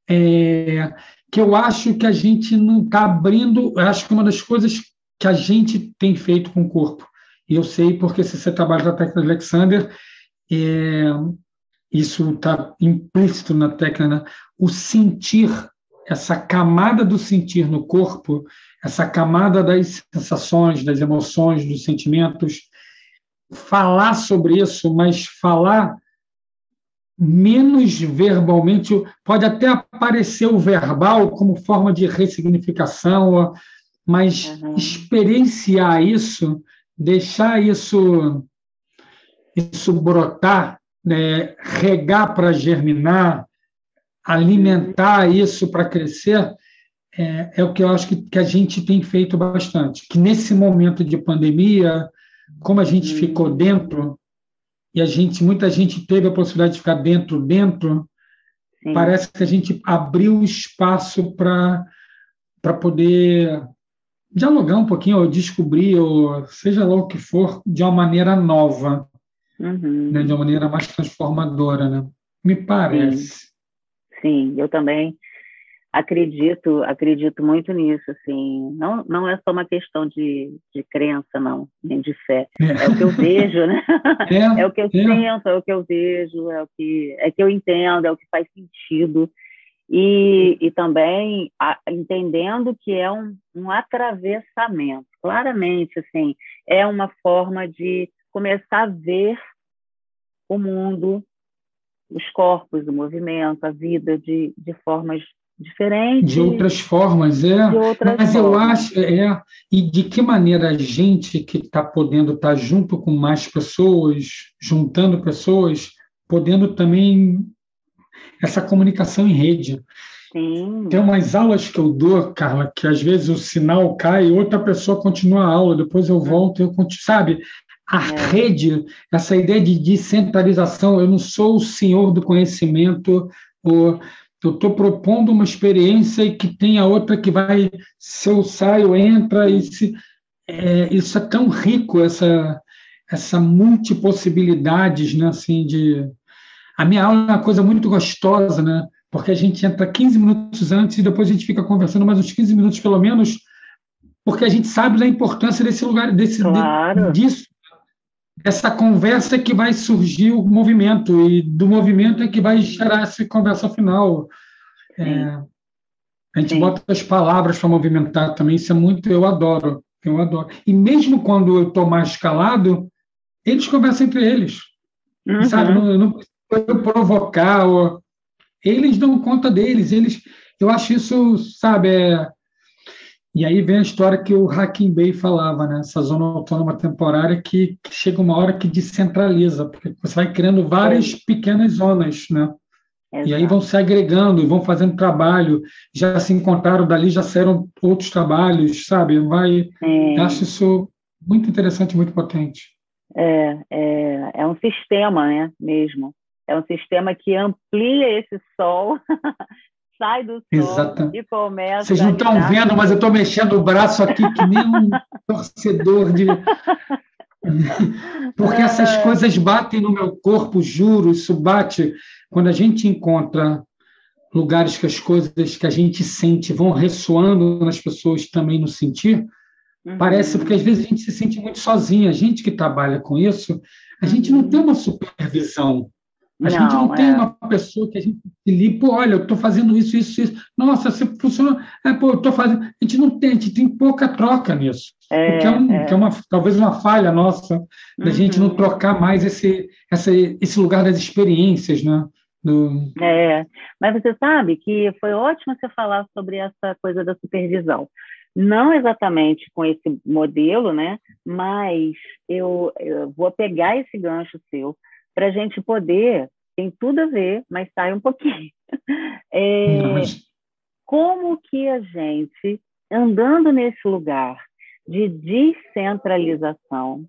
É, que eu acho que a gente não está abrindo, eu acho que uma das coisas que a gente tem feito com o corpo, e eu sei porque se você trabalha com a técnica de Alexander, é, isso está implícito na técnica, né? O sentir, essa camada do sentir no corpo, essa camada das sensações, das emoções, dos sentimentos, falar sobre isso, mas falar menos verbalmente, pode até aparecer o verbal como forma de ressignificação, mas uhum. experienciar isso, deixar isso isso brotar, né, regar para germinar, alimentar isso para crescer, é, é, o que eu acho que, que, a gente tem feito bastante. Que nesse momento de pandemia, como a gente uhum. ficou dentro, e a gente, muita gente teve a possibilidade de ficar dentro, dentro, Sim. parece que a gente abriu espaço para poder dialogar um pouquinho, ou descobrir, ou seja lá o que for, de uma maneira nova, uhum. né, de uma maneira mais transformadora, né? Me parece. Sim, Sim eu também acredito acredito muito nisso assim. Não não é só uma questão de, de crença não nem de fé. É, o que eu vejo né? É, é o que eu é. sinto é o que eu vejo é o que é que eu entendo é o que faz sentido. E, e também a, entendendo que é um, um atravessamento. Claramente assim é uma forma de começar a ver o mundo os corpos, o movimento, a vida de, de formas diferente. De outras formas, é. Outras Mas formas. eu acho, é. E de que maneira a gente que está podendo estar tá junto com mais pessoas, juntando pessoas, podendo também essa comunicação em rede. Sim. Tem umas aulas que eu dou, Carla, que às vezes o sinal cai e outra pessoa continua a aula, depois eu volto e eu continuo, sabe? A é. rede, essa ideia de descentralização, eu não sou o senhor do conhecimento, ou eu estou propondo uma experiência e que tem a outra que vai, se eu saio, entra, e se, é, isso é tão rico, essa, essa multipossibilidades, né, assim, de... A minha aula é uma coisa muito gostosa, né, porque a gente entra 15 minutos antes e depois a gente fica conversando mais uns 15 minutos, pelo menos, porque a gente sabe da importância desse lugar, desse, claro. de, disso, essa conversa é que vai surgir o movimento, e do movimento é que vai gerar essa conversa final. É, a gente Sim. bota as palavras para movimentar também, isso é muito, eu adoro, eu adoro. E mesmo quando eu estou mais calado, eles conversam entre eles, uhum. sabe? Não, não preciso provocar, ou, eles dão conta deles, eles, eu acho isso, sabe, é, e aí vem a história que o Hakim Bey falava, né? essa zona autônoma temporária que, que, chega uma hora que descentraliza, porque você vai criando várias pequenas zonas, né? Exato. E aí vão se agregando, vão fazendo trabalho, já se encontraram dali, já saíram outros trabalhos, sabe? Vai, é. Acho isso muito interessante, muito potente. É, é, é um sistema, né? Mesmo. É um sistema que amplia esse sol sai do sol e começa. Vocês não estão vendo, mas eu estou mexendo o braço aqui que nem um torcedor de. Porque essas é. coisas batem no meu corpo, juro, isso bate. Quando a gente encontra lugares que as coisas que a gente sente vão ressoando nas pessoas também no sentir, uhum. parece, porque às vezes a gente se sente muito sozinha. A gente que trabalha com isso, a gente não uhum. tem uma supervisão. A não, gente não é. tem uma pessoa que a gente se liga, pô, olha, eu estou fazendo isso, isso, isso. Nossa, você funcionou. É, pô, eu estou fazendo. A gente não tem, a gente tem pouca troca nisso. É, que, é um, é. que é uma, talvez uma falha nossa, da uhum. gente não trocar mais esse, essa, esse lugar das experiências, né? Do... É, mas você sabe que foi ótimo você falar sobre essa coisa da supervisão. Não exatamente com esse modelo, né? Mas eu, eu vou pegar esse gancho seu para a gente poder, tem tudo a ver, mas sai um pouquinho. É, como que a gente, andando nesse lugar de descentralização,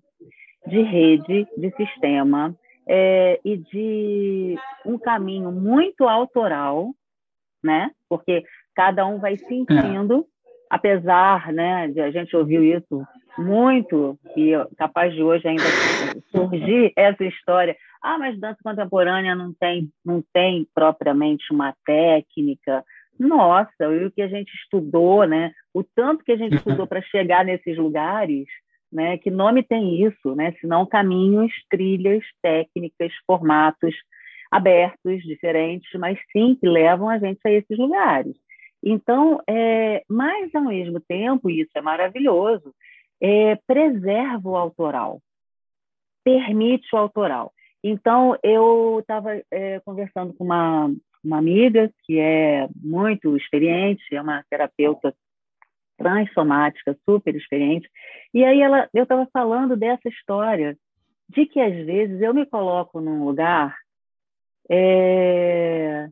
de rede, de sistema, é, e de um caminho muito autoral, né? Porque cada um vai sentindo, é. apesar, né, de a gente ouvir isso muito e capaz de hoje ainda surgir essa história ah, mas dança contemporânea não tem, não tem propriamente uma técnica. Nossa, e o que a gente estudou, né? O tanto que a gente estudou para chegar nesses lugares, né? Que nome tem isso, né? Senão caminhos, trilhas, técnicas, formatos abertos, diferentes, mas sim que levam a gente a esses lugares. Então, é, mas ao mesmo tempo, isso é maravilhoso, é, preserva o autoral, permite o autoral. Então, eu estava é, conversando com uma, uma amiga que é muito experiente, é uma terapeuta transsomática, super experiente, e aí ela, eu estava falando dessa história de que às vezes eu me coloco num lugar é...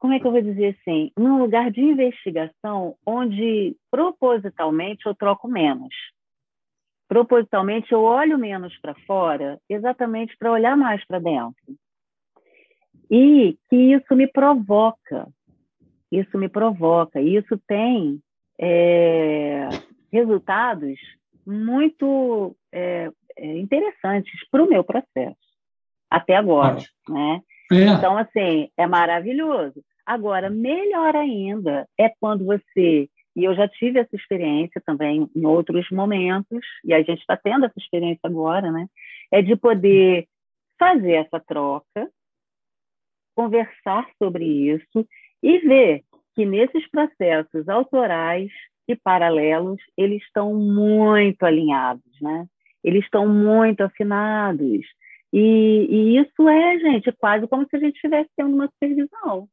como é que eu vou dizer assim, num lugar de investigação onde propositalmente eu troco menos propositalmente eu olho menos para fora, exatamente para olhar mais para dentro. E que isso me provoca, isso me provoca, e isso tem é, resultados muito é, é interessantes para o meu processo, até agora, né? É. Então, assim, é maravilhoso. Agora, melhor ainda é quando você e eu já tive essa experiência também em outros momentos, e a gente está tendo essa experiência agora, né? É de poder fazer essa troca, conversar sobre isso e ver que nesses processos autorais e paralelos, eles estão muito alinhados, né? Eles estão muito afinados. E, e isso é, gente, quase como se a gente estivesse tendo uma supervisão.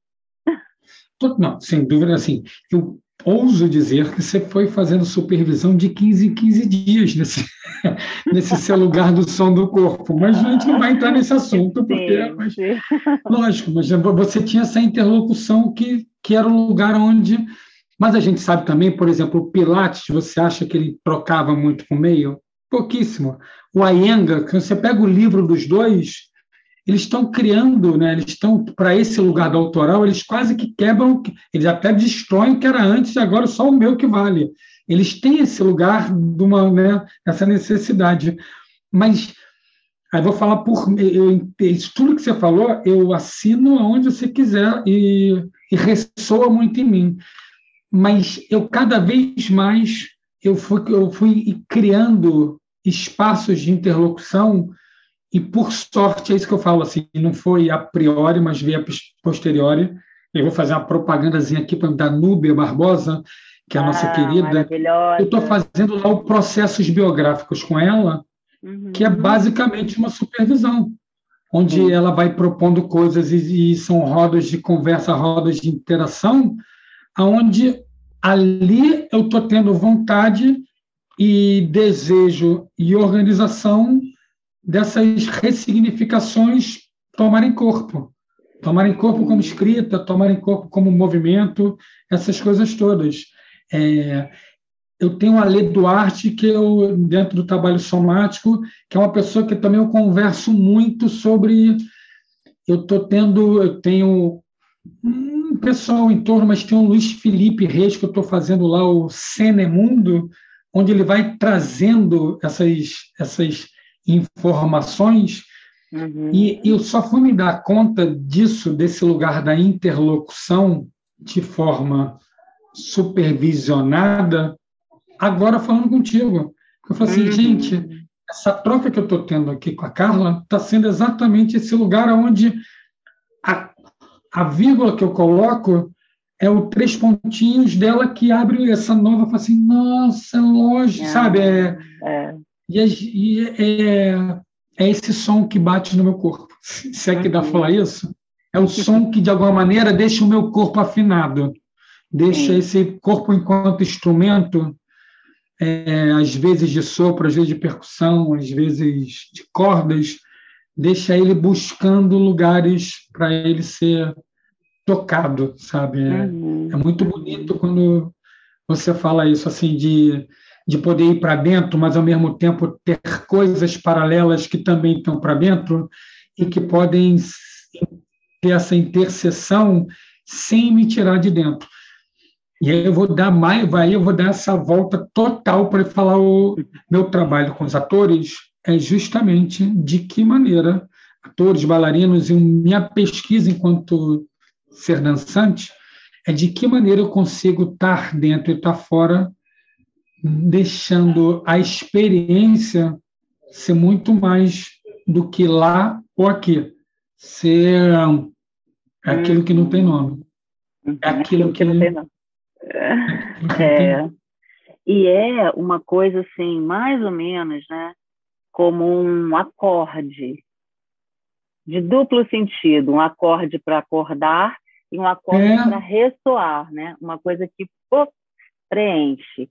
Não, sem dúvida, assim, eu ouso dizer que você foi fazendo supervisão de 15 em 15 dias nesse, nesse seu lugar do som do corpo. Mas a gente não vai entrar nesse assunto, porque. Mas, lógico, mas você tinha essa interlocução que, que era o lugar onde. Mas a gente sabe também, por exemplo, o Pilates, você acha que ele trocava muito com o meio? Pouquíssimo. O Ayenga, você pega o livro dos dois, eles estão criando, né, eles estão para esse lugar do autoral, eles quase que quebram, eles até destroem o que era antes e agora só o meu que vale. Eles têm esse lugar de uma, né, essa necessidade. Mas aí vou falar por eu, tudo que você falou, eu assino aonde você quiser e, e ressoa muito em mim. Mas eu cada vez mais eu fui, eu fui criando espaços de interlocução e por sorte, é isso que eu falo, assim, não foi a priori, mas veio a posteriori. Eu vou fazer uma propagandazinha aqui para da Núbia Barbosa, que é a nossa ah, querida. Eu estou fazendo lá o processos biográficos com ela, uhum. que é basicamente uma supervisão, onde uhum. ela vai propondo coisas e, e são rodas de conversa, rodas de interação, aonde ali eu estou tendo vontade e desejo e organização dessas ressignificações tomarem corpo. Tomarem corpo como escrita, tomarem corpo como movimento, essas coisas todas. É, eu tenho a Lê Duarte, que eu, dentro do trabalho somático, que é uma pessoa que também eu converso muito sobre. Eu estou tendo, eu tenho um pessoal em torno, mas tem o Luiz Felipe Reis, que eu estou fazendo lá o Cenemundo, onde ele vai trazendo essas, essas informações, uhum. e eu só fui me dar conta disso, desse lugar da interlocução de forma supervisionada, agora falando contigo. Eu falei assim, uhum. gente, essa troca que eu estou tendo aqui com a Carla está sendo exatamente esse lugar onde a, a vírgula que eu coloco é o três pontinhos dela que abre essa nova, fala assim, nossa, é lógico, é, sabe? É, é. E, e é, é, esse som que bate no meu corpo. Se é que dá para falar isso? É o som que, de alguma maneira, deixa o meu corpo afinado. Deixa Sim. esse corpo enquanto instrumento, é, às vezes de sopro, às vezes de percussão, às vezes de cordas, deixa ele buscando lugares para ele ser tocado, sabe? É, uhum. é, muito bonito quando você fala isso, assim, de de poder ir para dentro, mas ao mesmo tempo ter coisas paralelas que também estão para dentro e que podem ter essa interseção sem me tirar de dentro. E aí eu vou dar mais, aí eu vou dar essa volta total para falar o meu trabalho com os atores é justamente de que maneira atores, bailarinos e minha pesquisa enquanto ser dançante é de que maneira eu consigo estar dentro e estar fora deixando a experiência ser muito mais do que lá ou aqui. Ser é aquilo que não tem nome. É aquilo que, não tem nome. É, e é uma coisa assim, mais ou menos, né? Como um acorde, de duplo sentido, um acorde para acordar e um acorde é. para ressoar, né? Uma coisa que pô, preenche.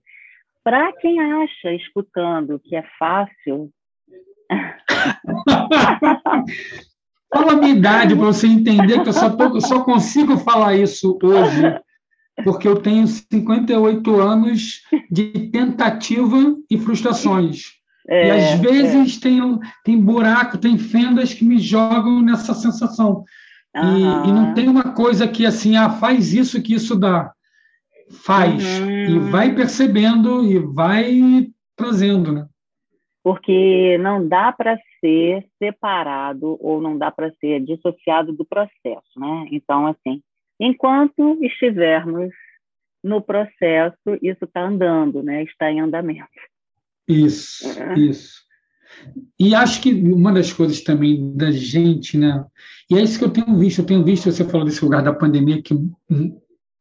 Para quem acha, escutando, que é fácil. Fala a minha idade para você entender que eu só, tô, só consigo falar isso hoje, porque eu tenho 58 anos de tentativa e frustrações. É, e às é. vezes é. tem, tem buraco, tem fendas que me jogam nessa sensação. Uhum. E, e, não tem uma coisa que assim, ah, faz isso que isso dá. Faz. Uhum. E vai percebendo e vai trazendo, né? Porque não dá para ser separado ou não dá para ser dissociado do processo, né? Então, assim, enquanto estivermos no processo, isso está andando, né? Está em andamento. Isso, é. isso. E acho que uma das coisas também da gente, né? E é isso que eu tenho visto. Eu tenho visto, você falou desse lugar da pandemia, que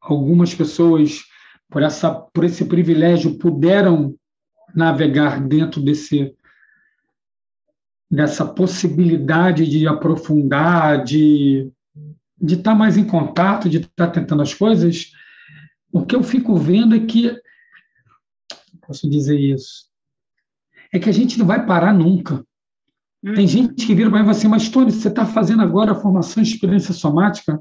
algumas pessoas, por, essa, por esse privilégio, puderam navegar dentro desse dessa possibilidade de aprofundar, de de estar mais em contato, de estar tentando as coisas. O que eu fico vendo é que posso dizer isso é que a gente não vai parar nunca. Tem uhum. gente que vira para mim e fala assim, mas Tony, você está fazendo agora a formação de experiência somática?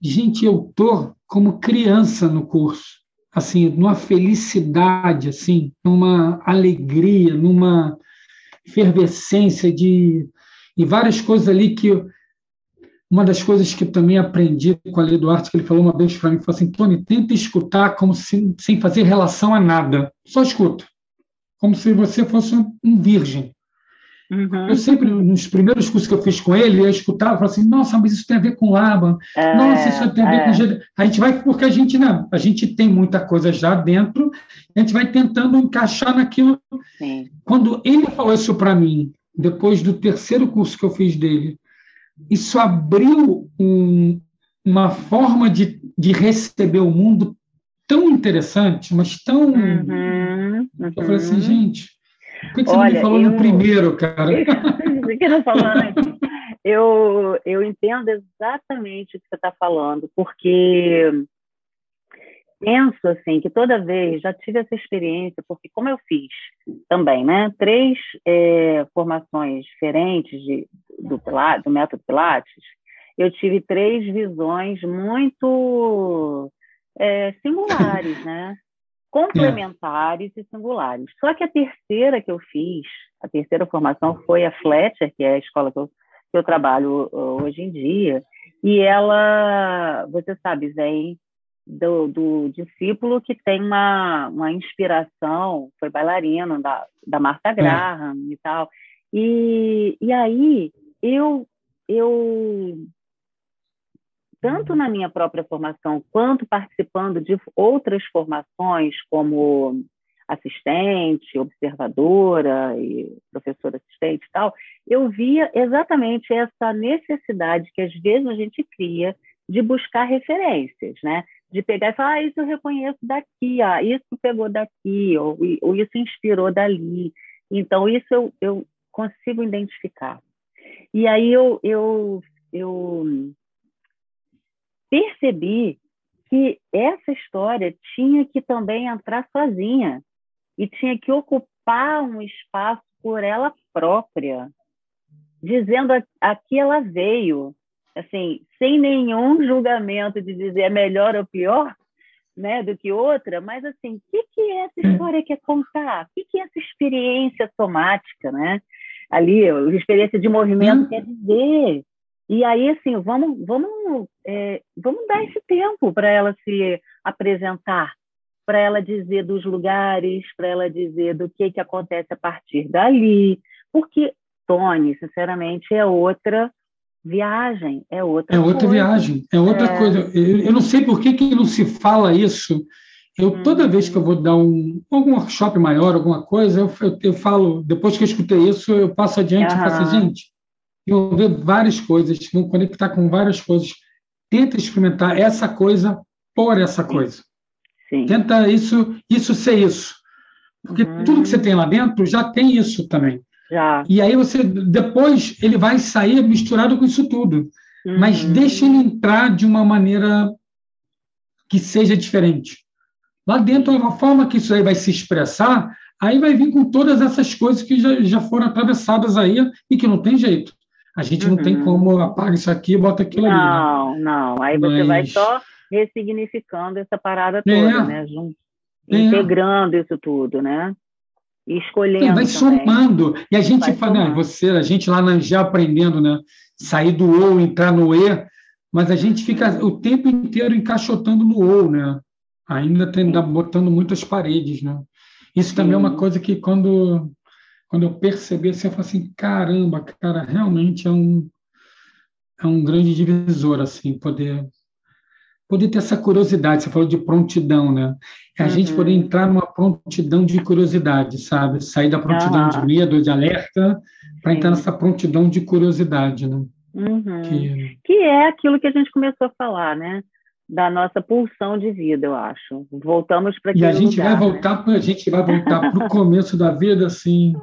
Gente, eu estou como criança no curso, assim, numa felicidade, assim, numa alegria, numa efervescência de e várias coisas ali que uma das coisas que também aprendi com a Lê Duarte, que ele falou uma vez para mim, falou assim, Tony, tenta escutar como se, sem fazer relação a nada, só escuta como se você fosse um virgem. Uhum. Eu sempre, nos primeiros cursos que eu fiz com ele, eu escutava e falava assim, nossa, mas isso tem a ver com Laban, é, nossa, isso tem a ver é. com... A gente vai, porque a gente não, a gente tem muita coisa já dentro, a gente vai tentando encaixar naquilo. Sim. Quando ele falou isso para mim, depois do terceiro curso que eu fiz dele, isso abriu um, uma forma de, de receber o mundo tão interessante, mas tão. Uhum, uhum. Eu falei assim, gente, por que, você Olha, não me falou eu... no primeiro, cara? Por que não falou antes? Eu, eu entendo exatamente o que você está falando, porque penso assim que toda vez já tive essa experiência, porque como eu fiz também, né, três é, formações diferentes de, do, Pilates, do método Pilates, eu tive três visões muito é, singulares, né? Complementares é. e singulares. Só que a terceira que eu fiz, a terceira formação foi a Fletcher, que é a escola que eu, que eu trabalho hoje em dia, e ela, você sabe, vem do, do, discípulo que tem uma, uma inspiração, foi bailarino da, da Martha é. Graham é. e tal. E, e aí eu, eu tanto na minha própria formação quanto participando de outras formações como assistente, observadora e professora assistente e tal, eu via exatamente essa necessidade que às vezes a gente cria de buscar referências, né? De pegar e falar, ah, isso eu reconheço daqui, ah, isso pegou daqui, ou, ou isso inspirou dali. Então, isso eu, eu consigo identificar. E aí eu, eu, eu percebi que essa história tinha que também entrar sozinha e tinha que ocupar um espaço por ela própria, dizendo a, a que ela veio, assim, sem nenhum julgamento de dizer é melhor ou pior, né, do que outra, mas assim, o que, que essa história quer contar? O que, que essa experiência somática, né? Ali, a experiência de movimento hum. quer dizer. E aí, assim, vamos, vamos, é, vamos dar esse tempo para ela se apresentar, para ela dizer dos lugares, para ela dizer do que, que acontece a partir dali. Porque, Tony, sinceramente, é outra viagem, é outra É outra coisa. viagem, é outra é... coisa. Eu, eu, não sei por que, que não se fala isso. Eu, toda vez que eu vou dar um algum workshop maior, alguma coisa, eu, eu, eu falo, depois que eu escutei isso, eu passo adiante uhum. e falo assim, gente, ver várias coisas, vão conectar com várias coisas. Tenta experimentar essa coisa por essa coisa. Sim. Tenta isso, isso ser isso. Porque uhum. tudo que você tem lá dentro já tem isso também. Já. E aí você depois ele vai sair misturado com isso tudo. Uhum. Mas deixa ele entrar de uma maneira que seja diferente. Lá dentro, a forma que isso aí vai se expressar, aí vai vir com todas essas coisas que já, já foram atravessadas aí e que não tem jeito. A gente uhum. não tem uhum. como apagar isso aqui e bota aquilo não, ali. Não, né? não. Aí Mas... você vai só ressignificando essa parada toda, é. né? Jun... É. Integrando isso tudo, né? E escolhendo. vai também. somando. E a gente fala, né, você, a gente lá na já aprendendo, né? Sair do ou, entrar no E, mas a gente fica uhum. o tempo inteiro encaixotando no ou, né? Ainda tem, botando muitas paredes, né? Isso também Sim. é uma coisa que quando quando eu percebi assim, eu falei assim, caramba, cara, realmente é um é um grande divisor assim, poder poder ter essa curiosidade, você falou de prontidão, né? É a uhum. gente poder entrar numa prontidão de curiosidade, sabe? Sair da prontidão ah. de medo, de alerta, para entrar nessa prontidão de curiosidade, né? Uhum. Que... que é aquilo que a gente começou a falar, né? Da nossa pulsão de vida, eu acho. Voltamos para E a gente lugar, vai né? voltar, né? a gente vai voltar para o começo da vida, assim.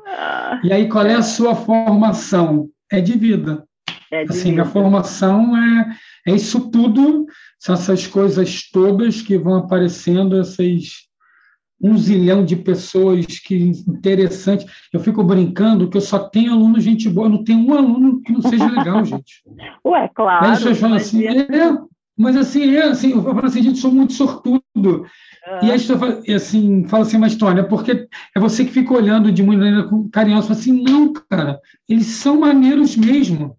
E aí, qual é a sua formação? É de vida. É de assim, vida. a formação é, é isso tudo, são essas coisas todas que vão aparecendo, esses um zilhão de pessoas que interessante. Eu fico brincando que eu só tenho aluno gente boa, não tenho um aluno que não seja legal, gente. Ué, claro. Aí as pessoas falam assim, é, mas assim, é assim, eu falo assim, gente, sou muito sortudo. E aí você assim, fala assim, mas Tônia, porque é você que fica olhando de maneira carinhosa, fala assim, não, cara, eles são maneiros mesmo.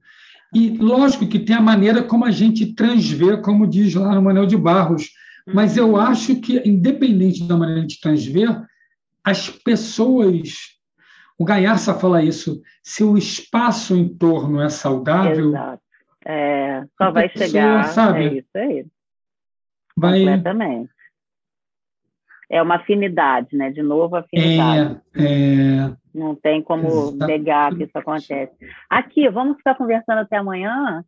E lógico que tem a maneira como a gente transvê, como diz lá no Manuel de Barros, mas eu uhum. acho que, independente da maneira de transver, as pessoas. O Gaiarsa fala isso: se o espaço em torno é saudável, Exato. É, só vai pessoa, chegar. Sabe? É isso aí. Vai... Completamente. É uma afinidade, né? De novo, afinidade. É, é... Não tem como Exatamente. negar que isso acontece. Aqui, vamos ficar conversando até amanhã?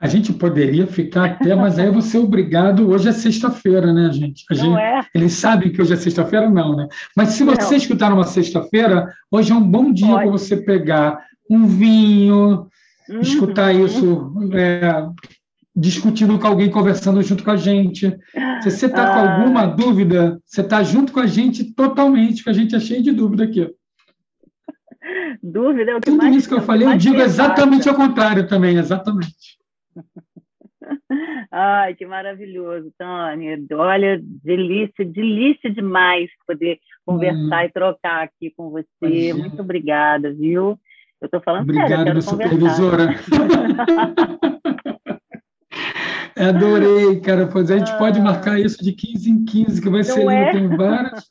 A gente poderia ficar até, mas aí eu vou ser obrigado. Hoje é sexta-feira, né, gente? A gente é? Eles sabem que hoje é sexta-feira? Não, né? Mas se você não. escutar numa sexta-feira, hoje é um bom dia para você pegar um vinho, uhum. escutar isso, é, discutindo com alguém, conversando junto com a gente. Se você está ah. com alguma dúvida, você está junto com a gente totalmente, que a gente é cheio de dúvida aqui. Dúvida é o que Tudo mais, isso que eu falei, eu digo exatamente ao contrário também, exatamente. Ai, que maravilhoso, Tânia. Olha, delícia, delícia demais poder conversar hum. e trocar aqui com você. Imagina. Muito obrigada, viu? Eu estou falando Obrigado, sério, supervisora. Adorei, cara. Pois a gente ah. pode marcar isso de 15 em 15, que vai ser é? tem várias.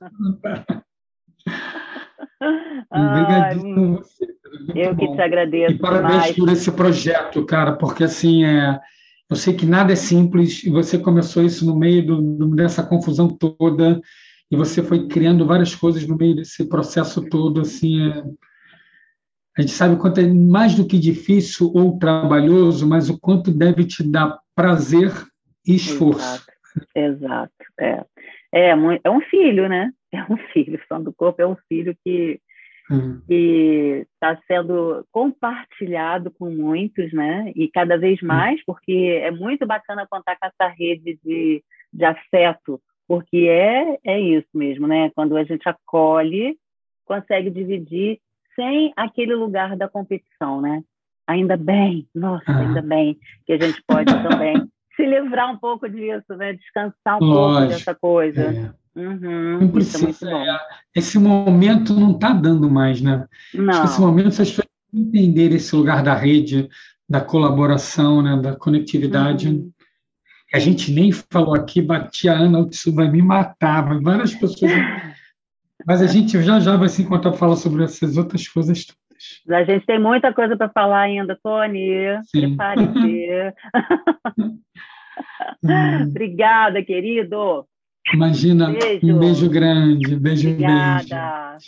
Obrigadíssimo você. Eu que te agradeço. E parabéns demais. por esse projeto, cara, porque assim é. Eu sei que nada é simples e você começou isso no meio do, dessa confusão toda e você foi criando várias coisas no meio desse processo todo, assim, é, a gente sabe o quanto é mais do que difícil ou trabalhoso, mas o quanto deve te dar prazer e esforço. Exato, exato. É. É, é um filho, né? É um filho, o som do corpo é um filho que hum. que está sendo compartilhado com muitos, né? E cada vez hum. mais, porque é muito bacana contar com essa rede de, de afeto, porque é, é isso mesmo, né? Quando a gente acolhe, consegue dividir sem aquele lugar da competição, né? Ainda bem, nossa, ah. ainda bem que a gente pode também se livrar um pouco disso, né? Descansar um Lógico, pouco dessa coisa. É. Uhum, não é precisa. É esse momento não está dando mais, né? Não. Esse momento, as pessoas entenderem esse lugar da rede, da colaboração, né, da conectividade. Uhum. A gente nem falou aqui, batia a Ana, isso vai me matar, várias pessoas Mas a gente já já vai se encontrar para falar sobre essas outras coisas todas. A gente tem muita coisa para falar ainda, Tony. Prepare-se. Hum. Obrigada, querido. Imagina, beijo. um beijo grande. Beijo, Obrigada. beijo.